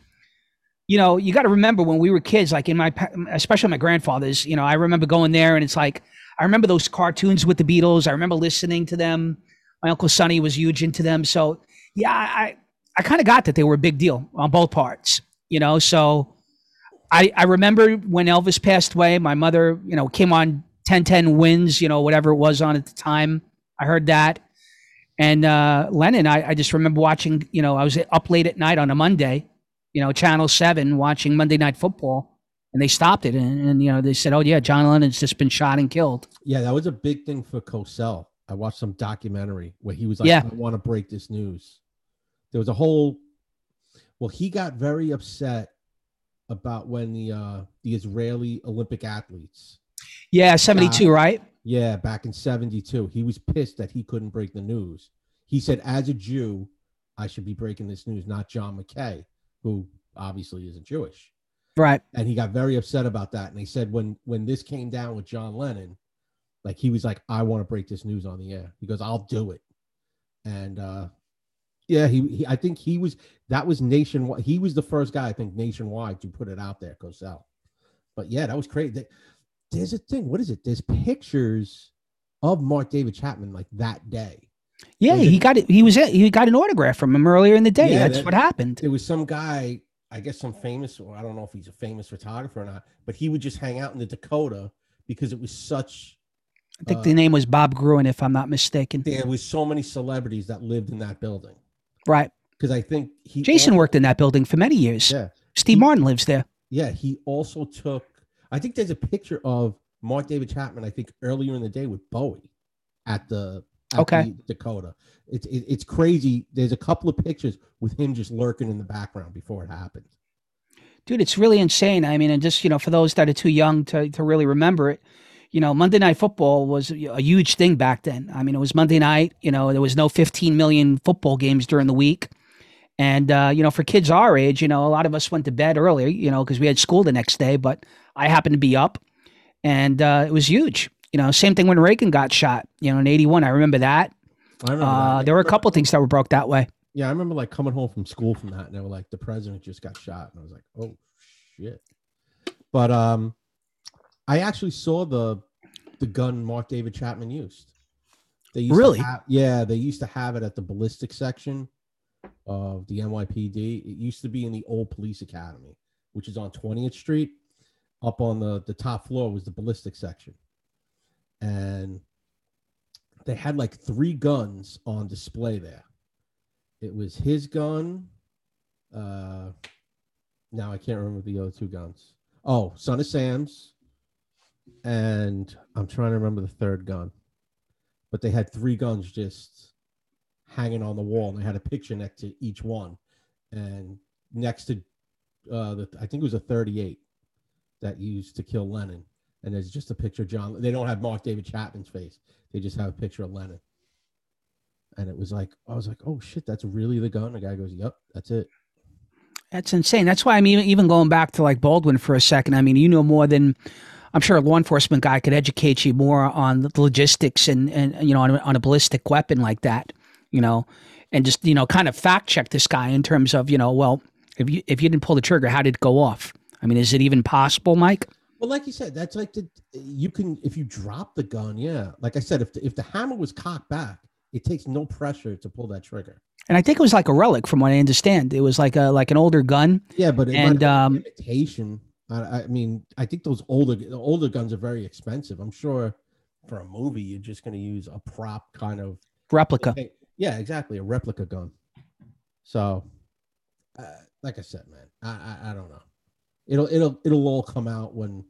you know, you got to remember when we were kids, like in my, especially my grandfather's, you know, I remember going there and it's like, I remember those cartoons with the Beatles. I remember listening to them. My uncle Sonny was huge into them. So yeah, I, I kind of got that they were a big deal on both parts, you know? So I, I remember when Elvis passed away, my mother, you know, came on 1010 wins, you know, whatever it was on at the time I heard that. And uh, Lennon, I, I just remember watching, you know, I was up late at night on a Monday, you know, Channel 7 watching Monday Night Football, and they stopped it. And, and, you know, they said, oh, yeah, John Lennon's just been shot and killed. Yeah, that was a big thing for Cosell. I watched some documentary where he was like, Yeah. I want to break this news. There was a whole, well, he got very upset about when the uh the Israeli Olympic athletes Yeah, 72, right? Yeah, back in 72. He was pissed that he couldn't break the news. He said, as a Jew, I should be breaking this news, not John McKay, who obviously isn't Jewish. Right. And he got very upset about that. And he said when when this came down with John Lennon, like he was like, I want to break this news on the air. He goes, I'll do it. And uh yeah, he, he I think he was that was nationwide. He was the first guy, I think, nationwide to put it out there, Cosell. But yeah, that was crazy there's a thing. What is it? There's pictures of Mark David Chapman like that day. Yeah, he got it. He was it. He got an autograph from him earlier in the day. Yeah, That's that- what happened. There was some guy, I guess some famous, or I don't know if he's a famous photographer or not, but he would just hang out in the Dakota because it was such. I think uh, the name was Bob Gruen, if I'm not mistaken. There was so many celebrities that lived in that building Right. because I think he. Jason also- worked in that building for many years. Yeah, Steve He- Martin lives there. yeah. He also took. I think there's a picture of Mark David Chapman. I think earlier in the day with Bowie at the at Okay. the Dakota. It's it, it's crazy. There's a couple of pictures with him just lurking in the background before it happened. Dude, it's really insane. I mean, and just, you know, for those that are too young to, to really remember it, you know, Monday Night Football was a huge thing back then. I mean, it was Monday night, you know, there was no 15 million football games during the week. And, uh, you know, for kids our age, you know, a lot of us went to bed early, you know, because we had school the next day, but I happened to be up and uh, it was huge. You know, same thing when Reagan got shot, you know, in 81. I remember that. I remember Uh, that. there were a couple things that were broke that way. Yeah, I remember like coming home from school from that, and they were like, "The president just got shot," and I was like, "Oh shit!" But um, I actually saw the the gun Mark David Chapman used. They used to Really? have- yeah, they used to have it at the ballistic section of the NYPD. It used to be in the old police academy, which is on 20th Street. Up on the the top floor was the ballistic section, and they had like three guns on display there. It was his gun. Uh, now I can't remember the other two guns. Oh, Son of Sam's, and I'm trying to remember the third gun. But they had three guns just hanging on the wall, and they had a picture next to each one, and next to uh, the I think it was a 38 that used to kill Lennon, and there's just a picture of John. They don't have Mark David Chapman's face. They just have a picture of Lennon. And it was like, I was like, oh shit, that's really the gun. The guy goes, yep, that's it. That's insane. That's why I'm even even going back to like Baldwin for a second. I mean, you know more than I'm sure a law enforcement guy could educate you more on the logistics and and you know on a, on a ballistic weapon like that, you know, and just you know kind of fact check this guy in terms of you know well if you if you didn't pull the trigger, how did it go off? I mean, is it even possible, Mike? Well, like you said, that's like the you can if you drop the gun, yeah. Like I said, if the, if the hammer was cocked back, it takes no pressure to pull that trigger. And I think it was like a relic, from what I understand. It was like a like an older gun. Yeah, but it and um, imitation. I, I mean, I think those older the older guns are very expensive. I'm sure for a movie, you're just going to use a prop kind of replica. Yeah, exactly, a replica gun. So, uh, like I said, man, I, I I don't know. It'll it'll it'll all come out when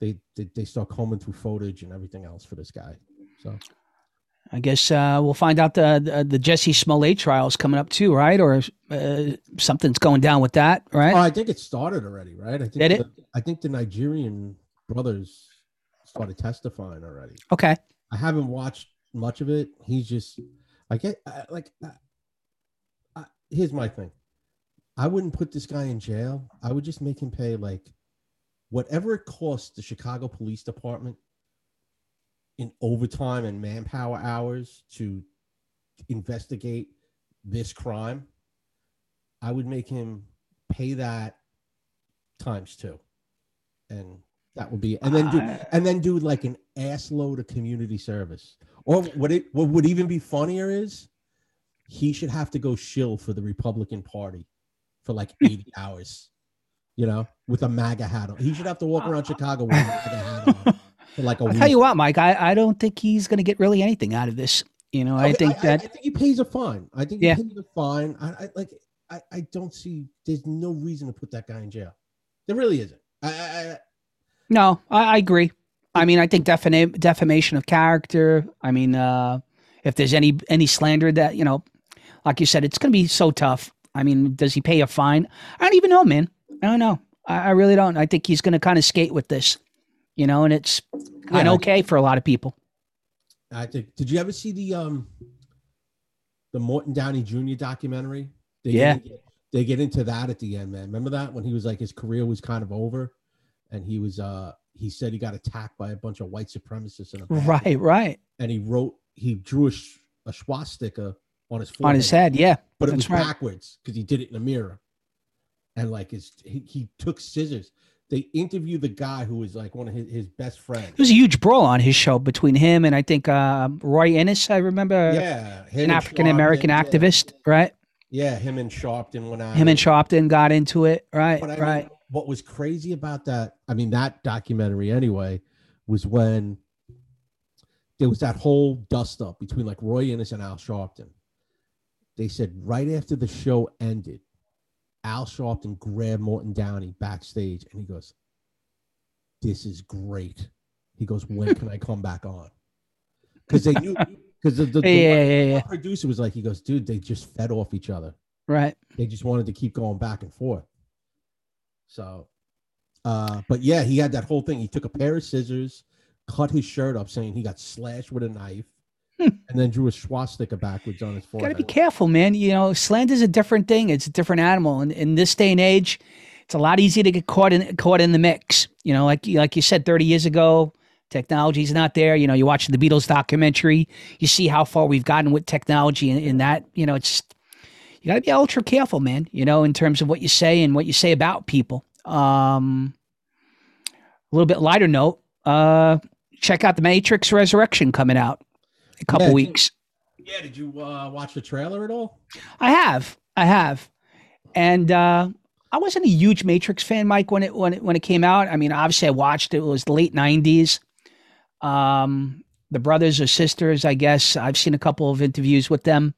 they they, they start combing through footage and everything else for this guy. So I guess uh, we'll find out the, the, the Jussie Smollett trials coming up too, right? Or uh, something's going down with that, right? Oh, I think it started already, right? I think Did the, it? I think the Nigerian brothers started testifying already. Okay. I haven't watched much of it. He's just I get I, like I, I, here's my thing. I wouldn't put this guy in jail. I would just make him pay like whatever it costs the Chicago Police Department in overtime and manpower hours to investigate this crime. I would make him pay that times two. And that would be and then do and then do like an ass load of community service. Or what it what would even be funnier is he should have to go shill for the Republican Party for like 80 hours, you know, with a MAGA hat on. He should have to walk around Chicago with a MAGA hat on like a I'll week. tell you what, Mike, I, I don't think he's going to get really anything out of this. You know, I Okay, think that I, think he pays a fine. I think Yeah. he pays a fine. I, I like. I, I don't see. There's no reason to put that guy in jail. There really isn't. I, I, I no, I, I agree. I mean, I think defama- defamation of character. I mean, uh, if there's any any slander that you know, like you said, it's going to be so tough. I mean, does he pay a fine? I don't even know, man. I don't know. I, I really don't. I think he's going to kind of skate with this, you know, and it's kind Yeah. okay for a lot of people. I think. Did you ever see the um the Morton Downey Jr. documentary? They Yeah. Get, they get into that at the end, man. Remember that when he was like his career was kind of over, and he was uh he said he got attacked by a bunch of white supremacists in a Right, right. and he wrote he drew a, sh- a swastika on his forehead. On his head, yeah. but it was right. backwards because he did it in a mirror. And like his, he, he took scissors. They interviewed the guy who was like one of his, his best friends. There was a huge brawl on his show between him and I think uh, Roy Innis. I remember yeah, an African American Sharpton, yeah. activist, right? Yeah, him and Sharpton went out. Him and Sharpton got into it, right? But right. mean, what was crazy about that? I mean, that documentary anyway was when there was that whole dust up between like Roy Innis and Al Sharpton. They said right after the show ended, Al Sharpton grabbed Morton Downey backstage and he goes, This is great. He goes, When can I come back on? Because they knew because the, the, the yeah, one- yeah, yeah, producer was like, he goes, dude, they just fed off each other right. they just wanted to keep going back and forth. So, uh, but yeah, he had that whole thing. He took a pair of scissors, cut his shirt up, saying he got slashed with a knife. And then drew a swastika backwards on his forehead. Got to be careful, man. You know, slander's a different thing. It's a different animal, and in this day and age, it's a lot easier to get caught in caught in the mix. You know, like like you said, thirty years ago, technology's not there. You know, you watch the Beatles documentary, you see how far we've gotten with technology, and in that, you know, it's you got to be ultra careful, man. You know, in terms of what you say and what you say about people. Um, a little bit lighter note. Uh, check out the Matrix Resurrection coming out a couple Yeah, weeks. Yeah, did you uh, watch the trailer at all? I have, I have, and uh, I wasn't a huge Matrix fan, Mike, when it when it when it came out. I mean, obviously, I watched it. It was the late '90s. Um, the brothers or sisters, I guess. I've seen a couple of interviews with them.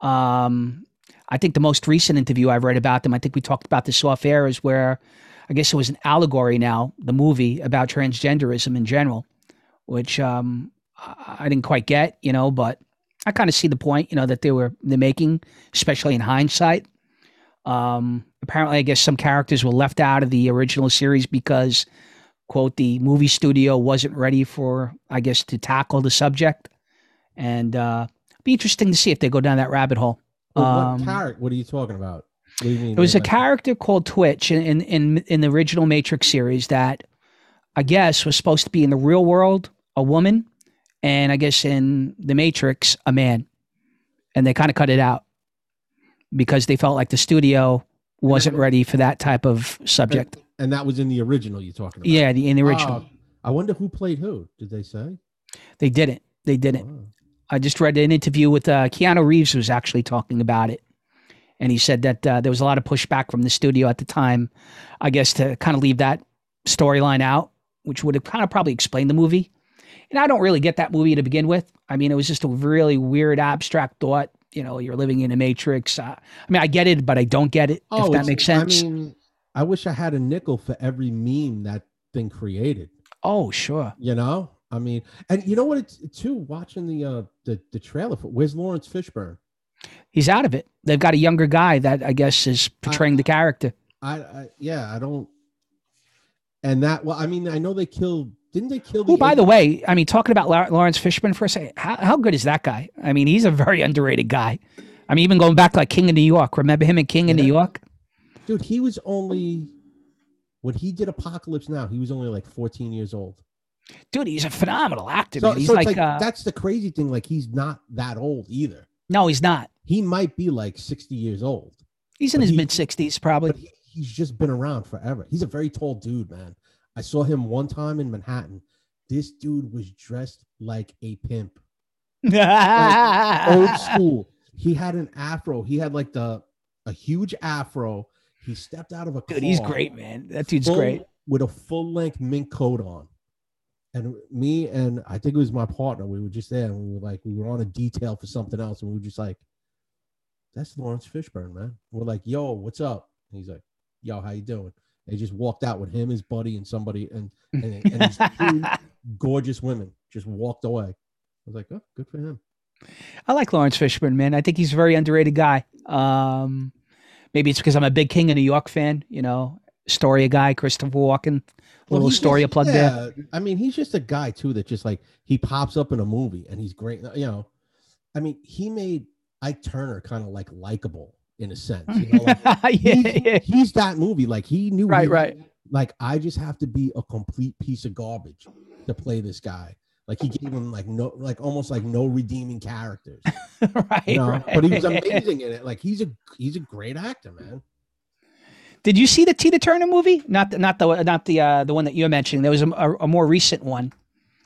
Um, I think the most recent interview I've read about them, I think we talked about this off air, is where I guess it was an allegory now, the movie about transgenderism in general, which um, I didn't quite get, you know, but I kind of see the point, you know, that they were they're making, especially in hindsight. Um, apparently, I guess some characters were left out of the original series because, quote the movie studio wasn't ready for I guess to tackle the subject, and uh, be interesting to see if they go down that rabbit hole. Well, Um, what character? What are you talking about? What do you mean? There was a like- character called Twitch in, in in in the original Matrix series that I guess was supposed to be in the real world a woman, and I guess in the Matrix a man, and they kind of cut it out because they felt like the studio wasn't ready for that type of subject. and that was in the original you're talking about. Yeah, the, in the original, Oh, I wonder who played who. Did they say? they didn't. They didn't. Oh. I just read an interview with uh, Keanu Reeves was actually talking about it, and he said that uh, there was a lot of pushback from the studio at the time, I guess to kind of leave that storyline out, which would have kind of probably explained the movie. And I don't really get that movie to begin with. I mean, it was just a really weird, abstract thought. You know, you're living in a matrix. Uh, I mean, I get it, but I don't get it. if that makes sense. I mean, I wish I had a nickel for every meme that thing created. oh, sure. You know, I mean, and you know what? It's too watching the uh the the trailer for where's Laurence Fishburne. He's out of it. They've got a younger guy that I guess is portraying the character. I, I yeah, I don't. And that well, I mean, I know they killed. Didn't they kill? Who, by the way, I mean, talking about Laurence Fishburne for a second, how, how good is that guy? I mean, he's a very underrated guy. I mean, even going back like King of New York. Remember him in King of New York? dude, he was only when he did Apocalypse Now. He was only like 14 years old. Dude, he's a phenomenal actor. So. He's so like, like uh, that's the crazy thing. Like he's not that old either. no, he's not. He might be like 60 years old. He's in his he- mid 60s, probably. but he, he's just been around forever. He's a very tall dude, man. I saw him one time in Manhattan. This dude was dressed like a pimp, old school. He had an afro. He had like the a huge afro. He stepped out of a car. Dude, he's great, man. That dude's full- great. with a full length mink coat on. And me and I think it was my partner. We were just there, and we were like, we were on a detail for something else, and we were just like, "That's Laurence Fishburne, man." We're like, "Yo, what's up?" And he's like, "Yo, how you doing?" They just walked out with him, his buddy, and somebody, and and, and two gorgeous women just walked away. I was like, "Oh, good for him." I like Laurence Fishburne, man. I think he's a very underrated guy. Um, maybe it's because I'm a big King of New York fan, you know, Storia guy, Christopher Walken. Well, little just- plug there. I mean, he's just a guy too that just like he pops up in a movie and he's great. You know, I mean, he made Ike Turner kind of like likable in a sense. You know, like, yeah, he's, yeah. he's that movie. Like he knew, Right, he- right. Like I just have to be a complete piece of garbage to play this guy. Like he gave him like no, like almost like no redeeming characters. right, You know, right. but he was amazing in it. Like he's a he's a great actor, man. Did you see the Tina Turner movie? Not the, not the not the uh, the one that you're mentioning. There was a, a, a more recent one.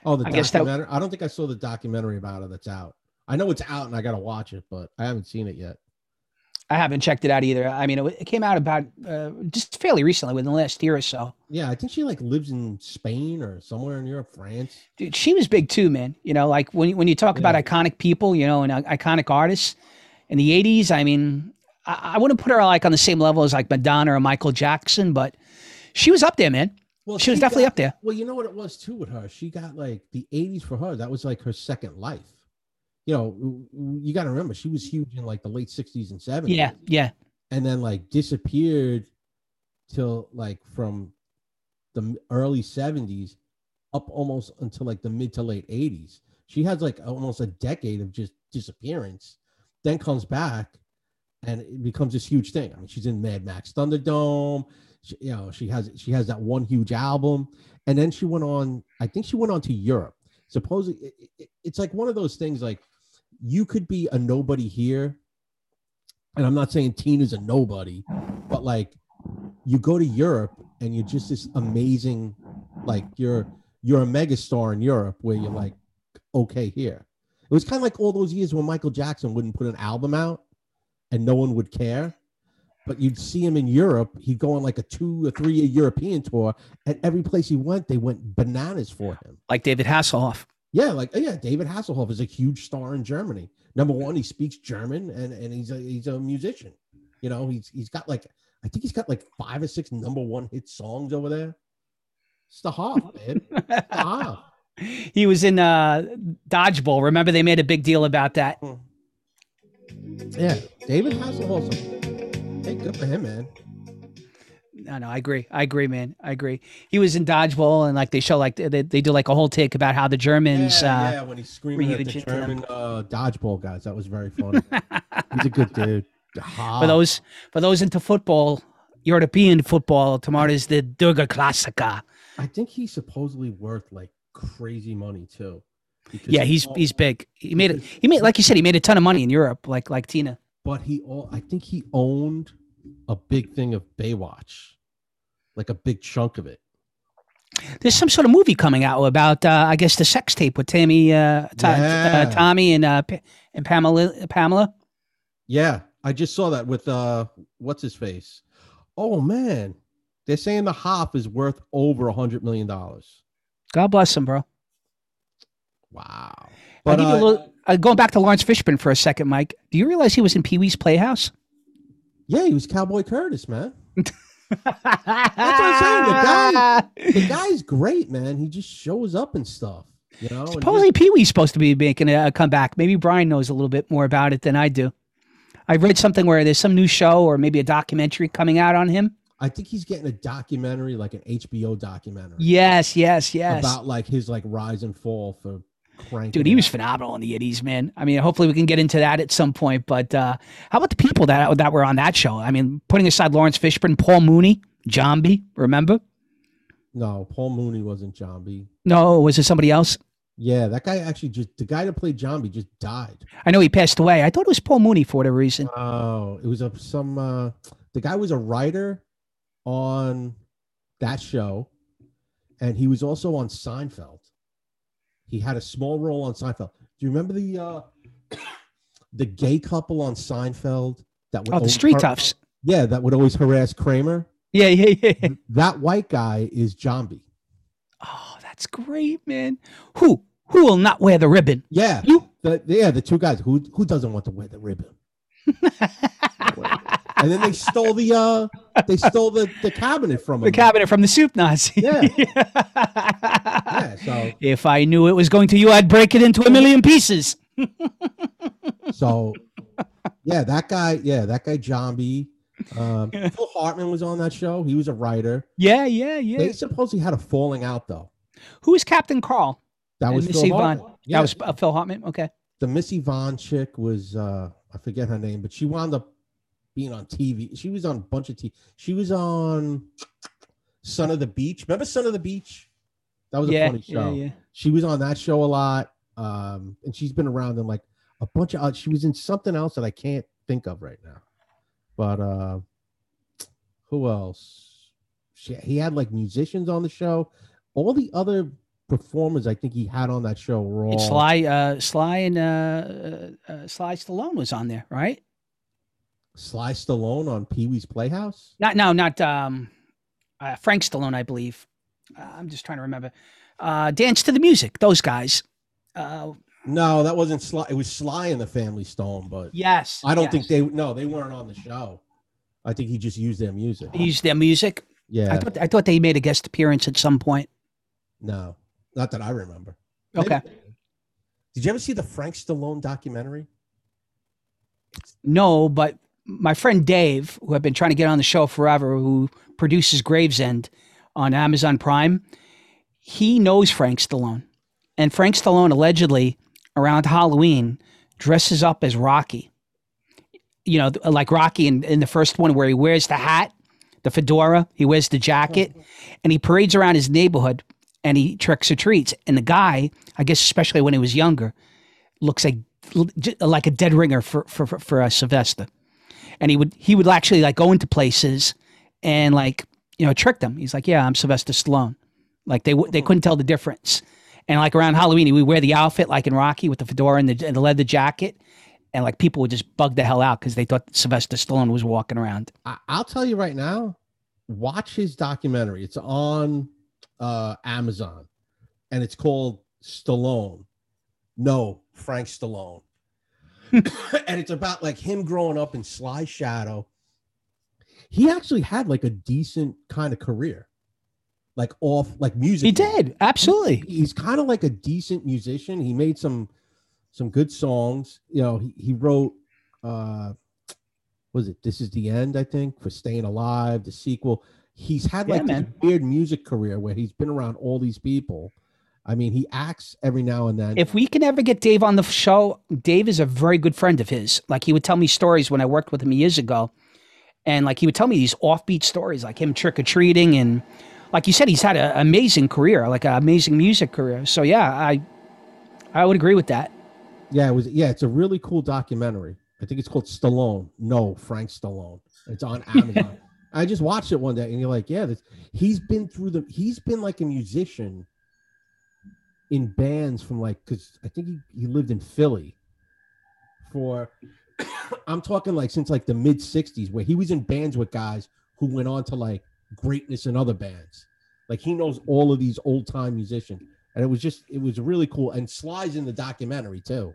Oh, the I guess that- I don't think I saw the documentary about it that's out. I know it's out and I got to watch it, but I haven't seen it yet. I haven't checked it out either. I mean, it, it came out about uh, just fairly recently, within the last year or so. Yeah, I think she like lives in Spain or somewhere in Europe, France. Dude, she was big too, man. You know, like when you- when you talk about iconic people, you know, and uh, iconic artists in the '80s. I mean, I, I wouldn't put her like on the same level as like Madonna or Michael Jackson, but she was up there, man. Well, She was definitely got- up there. Well, you know what it was too with her. She got like the '80s for her. That was like her second life. You know, you got to remember she was huge in like the late '60s and '70s. Yeah, yeah. and then like disappeared till like from the early 70s up almost until like the mid to late 80s she has like almost a decade of just disappearance then comes back and it becomes this huge thing. I mean she's in mad max thunderdome. She, you know she has she has that one huge album. And then she went on i think she went on to europe. Supposedly it, it- it's like one of those things like you could be a nobody here and I'm not saying Tina's a nobody, but like you go to Europe and you're just this amazing, like you're you're a megastar in Europe where you're like okay here. It was kind of like all those years when Michael Jackson wouldn't put an album out and no one would care. But you'd see him in Europe. He'd go on like a two or three year European tour, and every place he went, they went bananas for him. Like David Hasselhoff. Yeah, like yeah, David Hasselhoff is a huge star in Germany. Number one, he speaks German and, and he's a he's a musician. You know, he's he's got like I think he's got like five or six number one hit songs over there. It's the Hoff, man. It's the Hoff. he was in uh, Dodgeball. Remember, they made a big deal about that. Yeah, David Hasselhoff. Hey, good for him, man. No, no. I agree. I agree, man. I agree. He was in dodgeball, and like they show, like they, they do like a whole take about how the Germans. Yeah, uh, yeah, when he's screaming at the. German uh, dodgeball guys, that was very funny. he's a good dude. Ah, For those for those into football, European football, tomorrow is the Der Klassiker. I think he's supposedly worth like crazy money too. Yeah, he he's he's big. He made it. He made like you said, he made a ton of money in Europe, like like Tina. but he all I think he owned a big thing of Baywatch, like a big chunk of it. There's some sort of movie coming out about, uh, I guess, the sex tape with Tammy, uh, Ta- Yeah. uh, Tommy, and uh, Pa- and Pamela. Pamela. Yeah, I just saw that with uh, what's his face? Oh man, they're saying the Hoff is worth over a hundred million dollars. God bless him, bro. Wow. But give you a uh, little, uh, going back to Laurence Fishburne for a second, Mike. Do you realize he was in Pee Wee's Playhouse? yeah, he was Cowboy Curtis, man. what I'm saying, the guy- The guy's great, man. He just shows up and stuff. You know, Supposedly, Pee Wee's supposed to be making a, comeback. Maybe Brian knows a little bit more about it than I do. I read something where there's some new show or maybe a documentary coming out on him. I think he's getting a documentary, like an HBO documentary, Yes, yes, yes. about like his like rise and fall for. Dude, he was phenomenal in the 80s, man. I mean, hopefully we can get into that at some point. But uh, how about the people that that were on that show? I mean, putting aside Laurence Fishburne, Paul Mooney, Zombie, remember? no. Paul Mooney wasn't Zombie. No, was it somebody else? Yeah, that guy actually just the guy that played Zombie just died. I know he passed away. I thought it was Paul Mooney for whatever reason. Oh, it was a some. uh The guy was a writer on that show, and he was also on Seinfeld. He had a small role on Seinfeld. Do you remember the uh the gay couple on Seinfeld that would Oh, the Street har- Toughs. Yeah, that would always harass Kramer. Yeah, yeah, yeah. That white guy is Zombie. Oh, that's great, man. Who who will not wear the ribbon? Yeah, You. the, yeah, the two guys. Who who doesn't want to wear the ribbon? And then they stole the uh they stole the the cabinet from him. The cabinet from the soup Nazi. Yeah. Yeah, so If I knew it was going to you, I'd break it into a million pieces. so yeah, that guy, yeah, that guy Zombie. Um, Phil Hartman was on that show. He was a writer. Yeah, yeah, yeah. They supposedly had a falling out though. Who is Captain Carl? That was Missy Phil Vaughn. Hartman. Yeah, That was uh, Phil Hartman. Okay. the Miss Yvonne chick was uh I forget her name, but she wound up being on TV. She was on a bunch of TV. She was on Son of the Beach. Remember Son of the Beach? That was a yeah, funny show. yeah. She was on that show a lot. Um, and she's been around in like a bunch of oth- she was in something else that I can't think of right now. But uh who else? She, he had like musicians on the show. All the other performers I think he had on that show were all And Sly, uh, Sly, and uh, uh, uh, Sly Stallone was on there, right? Sly Stallone on Pee Wee's Playhouse. Not no, not um, uh, Frank Stallone, I believe. Uh, I'm just trying to remember. Uh, Dance to the Music. Those guys. Uh, No, that wasn't Sly. It was Sly and the Family Stone, but yes. I don't yes. think they. No, they weren't on the show. I think he just used their music. They used their music. Yeah, I thought I thought they made a guest appearance at some point. no, not that I remember. Okay. Maybe- Did you ever see the Frank Stallone documentary? No, but my friend Dave, who I've been trying to get on the show forever, who produces Gravesend on Amazon Prime, he knows Frank Stallone. And Frank Stallone allegedly around Halloween dresses up as Rocky. You know, like Rocky in, in the first one where he wears the hat, the fedora, he wears the jacket, and he parades around his neighborhood and he tricks or treats. And the guy, I guess especially when he was younger, looks like like a dead ringer for for for, for uh, Sylvester. And he would he would actually like go into places and like you know trick them. He's like, yeah, I'm Sylvester Stallone. Like they they couldn't tell the difference. And like around Halloween, he would wear the outfit like in Rocky with the fedora and the, and the leather jacket. And like people would just bug the hell out because they thought Sylvester Stallone was walking around. I, I'll tell you right now. Watch his documentary. It's on uh, Amazon, and it's called Stallone. No, Frank Stallone. and it's about like him growing up in Sly Shadow. He actually had like a decent kind of career, like off like music. He did absolutely. He's kind of like a decent musician. He made some some good songs. You know, he, he wrote uh was it This Is the End, I think, for Staying Alive, the sequel. he's had Yeah, like this man. weird music career where he's been around all these people. I mean, he acts every now and then. If we can ever get Dave on the show, Dave is a very good friend of his. Like he would tell me stories when I worked with him years ago. And like he would tell me these offbeat stories, like him trick or treating. And like you said, he's had an amazing career, like an amazing music career. So yeah, I I would agree with that. yeah, it was yeah, it's a really cool documentary. I think it's called Stallone. No, Frank Stallone. It's on Amazon. I just watched it one day, and you're like, yeah, this, he's been through the. He's been like a musician in bands from like because I think he, he lived in Philly for. I'm talking like since like the mid '60s, where he was in bands with guys who went on to like greatness in other bands. Like he knows all of these old time musicians, and it was just it was really cool. And Sly's in the documentary too.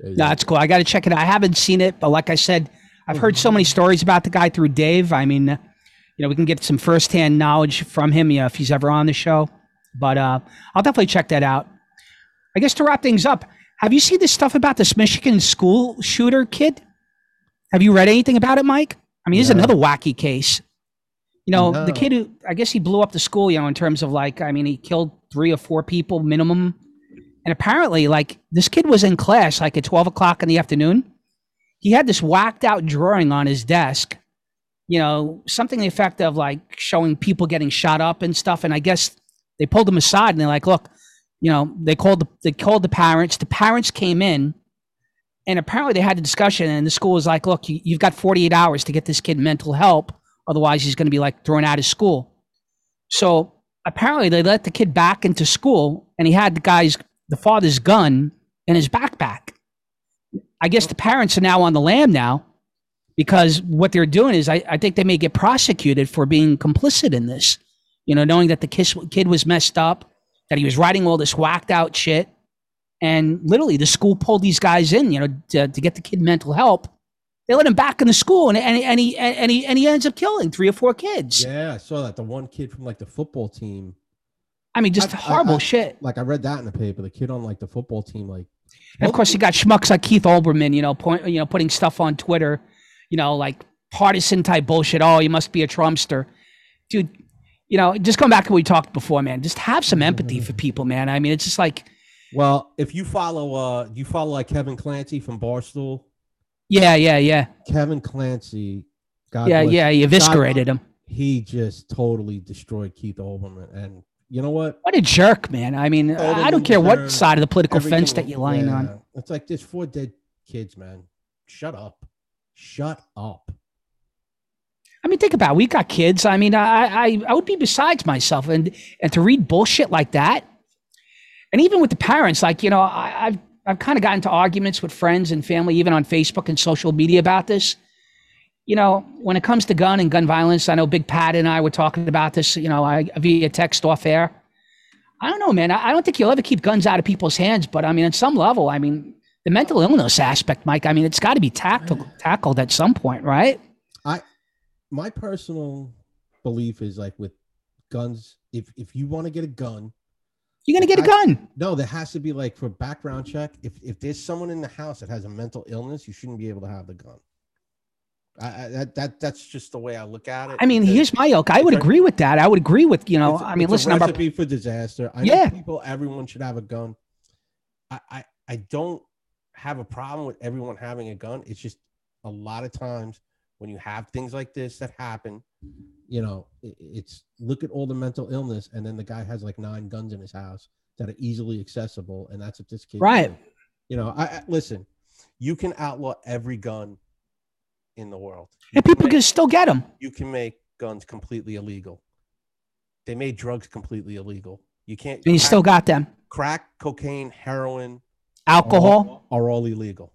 That's cool. I got to check it out. I haven't seen it, but like I said, I've heard so many stories about the guy through Dave. I mean, you know, we can get some firsthand knowledge from him, you know, if he's ever on the show. But uh, I'll definitely check that out. I guess to wrap things up, have you seen this stuff about this Michigan school shooter kid? Have you read anything about it, Mike? I mean, this is another wacky case. You know, the kid who I guess he blew up the school, you know, in terms of like, I mean, he killed three or four people minimum. And apparently, like, this kid was in class like at 12 o'clock in the afternoon. He had this whacked out drawing on his desk, you know, something the effect of like showing people getting shot up and stuff. And I guess they pulled him aside and they're like, look, you know, they called the, they called the parents. The parents came in and apparently they had a discussion and the school was like, look, you, you've got 48 hours to get this kid mental help. Otherwise, he's going to be like thrown out of school. So apparently they let the kid back into school and he had the guy's, the father's gun in his backpack. I guess the parents are now on the lam now because what they're doing is I, I think they may get prosecuted for being complicit in this. You know, knowing that the kid was messed up, that he was writing all this whacked out shit. And literally, the school pulled these guys in, you know, to, to get the kid mental help. They let him back in the school, and, and, and, he, and, he, and he ends up killing three or four kids. Yeah, I saw that. The one kid from like the football team. I mean, just I- I- horrible I- shit. Like I read that in the paper. The kid on like the football team, like And of course, you got schmucks like Keith Olbermann, you know, point, you know, putting stuff on Twitter, you know, like partisan type bullshit. Oh, you must be a Trumpster, dude. You know, just going back to what we talked before, man. Just have some empathy for people, man. I mean, it's just like, Well, if you follow, uh, you follow like Kevin Clancy from Barstool. yeah, yeah, yeah, Kevin Clancy, God yeah, bless- yeah. He eviscerated him. he just totally destroyed Keith Olbermann. And you know what? What a jerk, man. I mean, I don't care what side of the political fence that you're lying on. It's like there's four dead kids, man. Shut up. Shut up. I mean, think about it. We got kids. I mean, I, I, I would be besides myself, and and to read bullshit like that, and even with the parents, like you know, I, I've I've kind of gotten into arguments with friends and family, even on Facebook and social media about this. You know, when it comes to gun and gun violence, I know Big Pat and I were talking about this. You know, I via text off air. I don't know, man. I, I don't think you'll ever keep guns out of people's hands, but I mean, at some level, I mean, the mental illness aspect, Mike. I mean, it's got to be tackled tackled at some point, right? My personal belief is like with guns, if if you want to get a gun, You're gonna get a I- gun. no, there has to be like for background check. If if there's someone in the house that has a mental illness, you shouldn't be able to have the gun. I, I that that that's just the way I look at it. I mean, here's my yoke. I would agree with that. I would agree with you know. it's I mean, it's a listen, I'm a, for disaster. I Yeah. know people, everyone should have a gun. I, I I don't have a problem with everyone having a gun. It's just a lot of times when you have things like this that happen, you know, it's look at all the mental illness, and then the guy has like nine guns in his house that are easily accessible, and that's what this kid. Right. did. You know, I, I listen. You can outlaw every gun in the world. You and people make- can still get them. you can make guns completely illegal. They made drugs completely illegal. You can't. And you crack- still got them. crack, cocaine, heroin, Alcohol, are all illegal.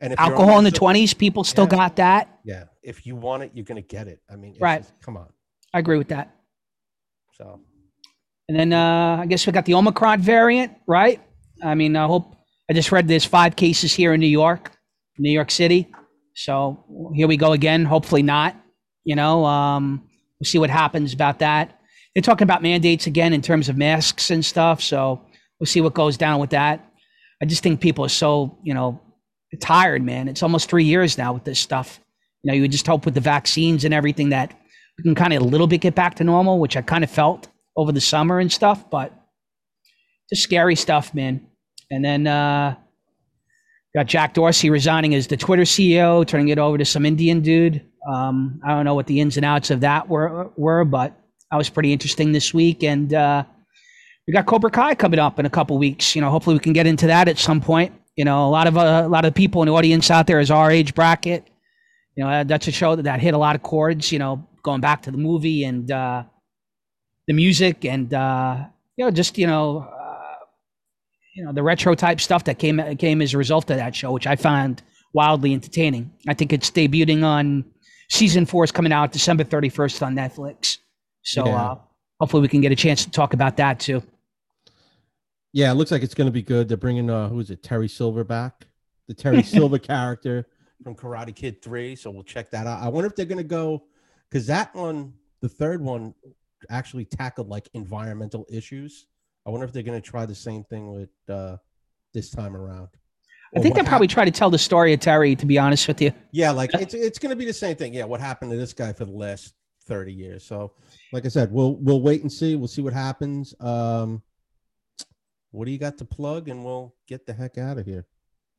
And if you're alcohol in the under- twenties, people still Yeah. got that. yeah, if you want it, you're gonna get it. I mean, it's Right. just- come on. I agree with that. So And then uh, I guess we got the Omicron variant, right? I mean, I hope I just read there's five cases here in New York, New York City. So here we go again. Hopefully not. You know, um, we'll see what happens about that. They're talking about mandates again in terms of masks and stuff. So we'll see what goes down with that. I just think people are so, you know, tired, man. It's almost three years now with this stuff. You know, you just hope with the vaccines and everything that we can kind of a little bit get back to normal, which I kind of felt over the summer and stuff, but just scary stuff, man. And then uh, got Jack Dorsey resigning as the Twitter CEO, turning it over to some Indian dude. Um, I don't know what the ins and outs of that were, were, but that was pretty interesting this week. And uh, we got Cobra Kai coming up in a couple weeks. You know, hopefully we can get into that at some point. You know, a lot of uh, a lot of people in the audience out there is our age bracket. You know, that's a show that, that hit a lot of chords. You know, going back to the movie and uh, the music and uh, you know just you know uh, you know the retro type stuff that came came as a result of that show, which I found wildly entertaining. I think it's debuting on season four is coming out December thirty first on Netflix. So Yeah. uh, hopefully we can get a chance to talk about that too. Yeah, it looks like it's going to be good. They're bringing uh, who is it? Terry Silver back, the Terry Silver character from Karate Kid Three. So we'll check that out. I wonder if they're going to go because that one, the third one, actually tackled like environmental issues. I wonder if they're going to try the same thing with uh, this time around. I think they probably try to tell the story of Terry. To be honest with you, yeah, like it's it's going to be the same thing. Yeah, what happened to this guy for the last thirty years? So, like I said, we'll we'll wait and see. We'll see what happens. Um, what do you got to plug? And we'll get the heck out of here.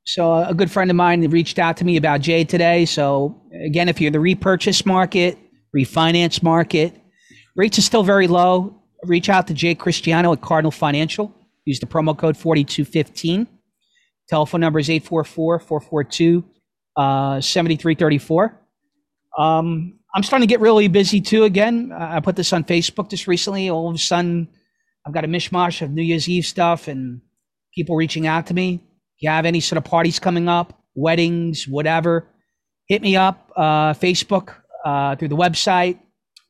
So a good friend of mine reached out to me about Jay today. So again, if you're in the repurchase market, refinance market, rates are still very low. Reach out to Jay Cristiano at Cardinal Financial. Use the promo code 4215. Telephone number is 844-442 uh, 7334. Um, I'm starting to get really busy too again. I put this on Facebook just recently. All of a sudden, I've got a mishmash of New Year's Eve stuff and people reaching out to me if you have any sort of parties coming up, weddings, whatever, hit me up, uh, Facebook, uh, through the website.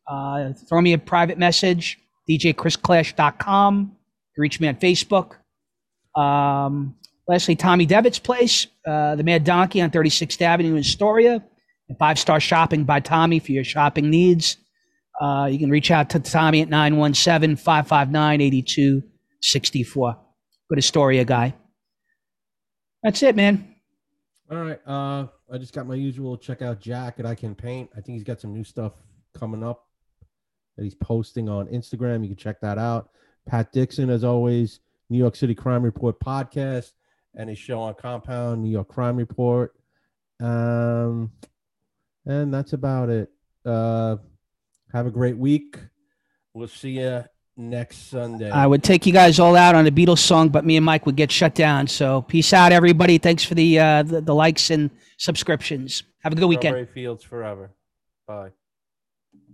Uh, throw me a private message, djchrisclash.com. You reach me on Facebook. Um, lastly, Tommy Devitt's place, uh, the Mad Donkey on 36th Avenue in Astoria. Five Star Shopping by Tommy for your shopping needs. Uh, you can reach out to Tommy at 917 559 8264. Good Astoria guy. That's it, man. All right. Uh, I just got my usual check out Jack at I Can Paint. I think he's got some new stuff coming up that he's posting on Instagram. You can check that out. Pat Dixon, as always, New York City Crime Report podcast and his show on Compound, New York Crime Report. Um, and that's about it. Uh, have a great week. We'll see you next Sunday. I would take you guys all out on a Beatles song, but me and Mike would get shut down. So peace out, everybody. Thanks for the uh, the, the likes and subscriptions. Have a good weekend. Fields forever. Bye.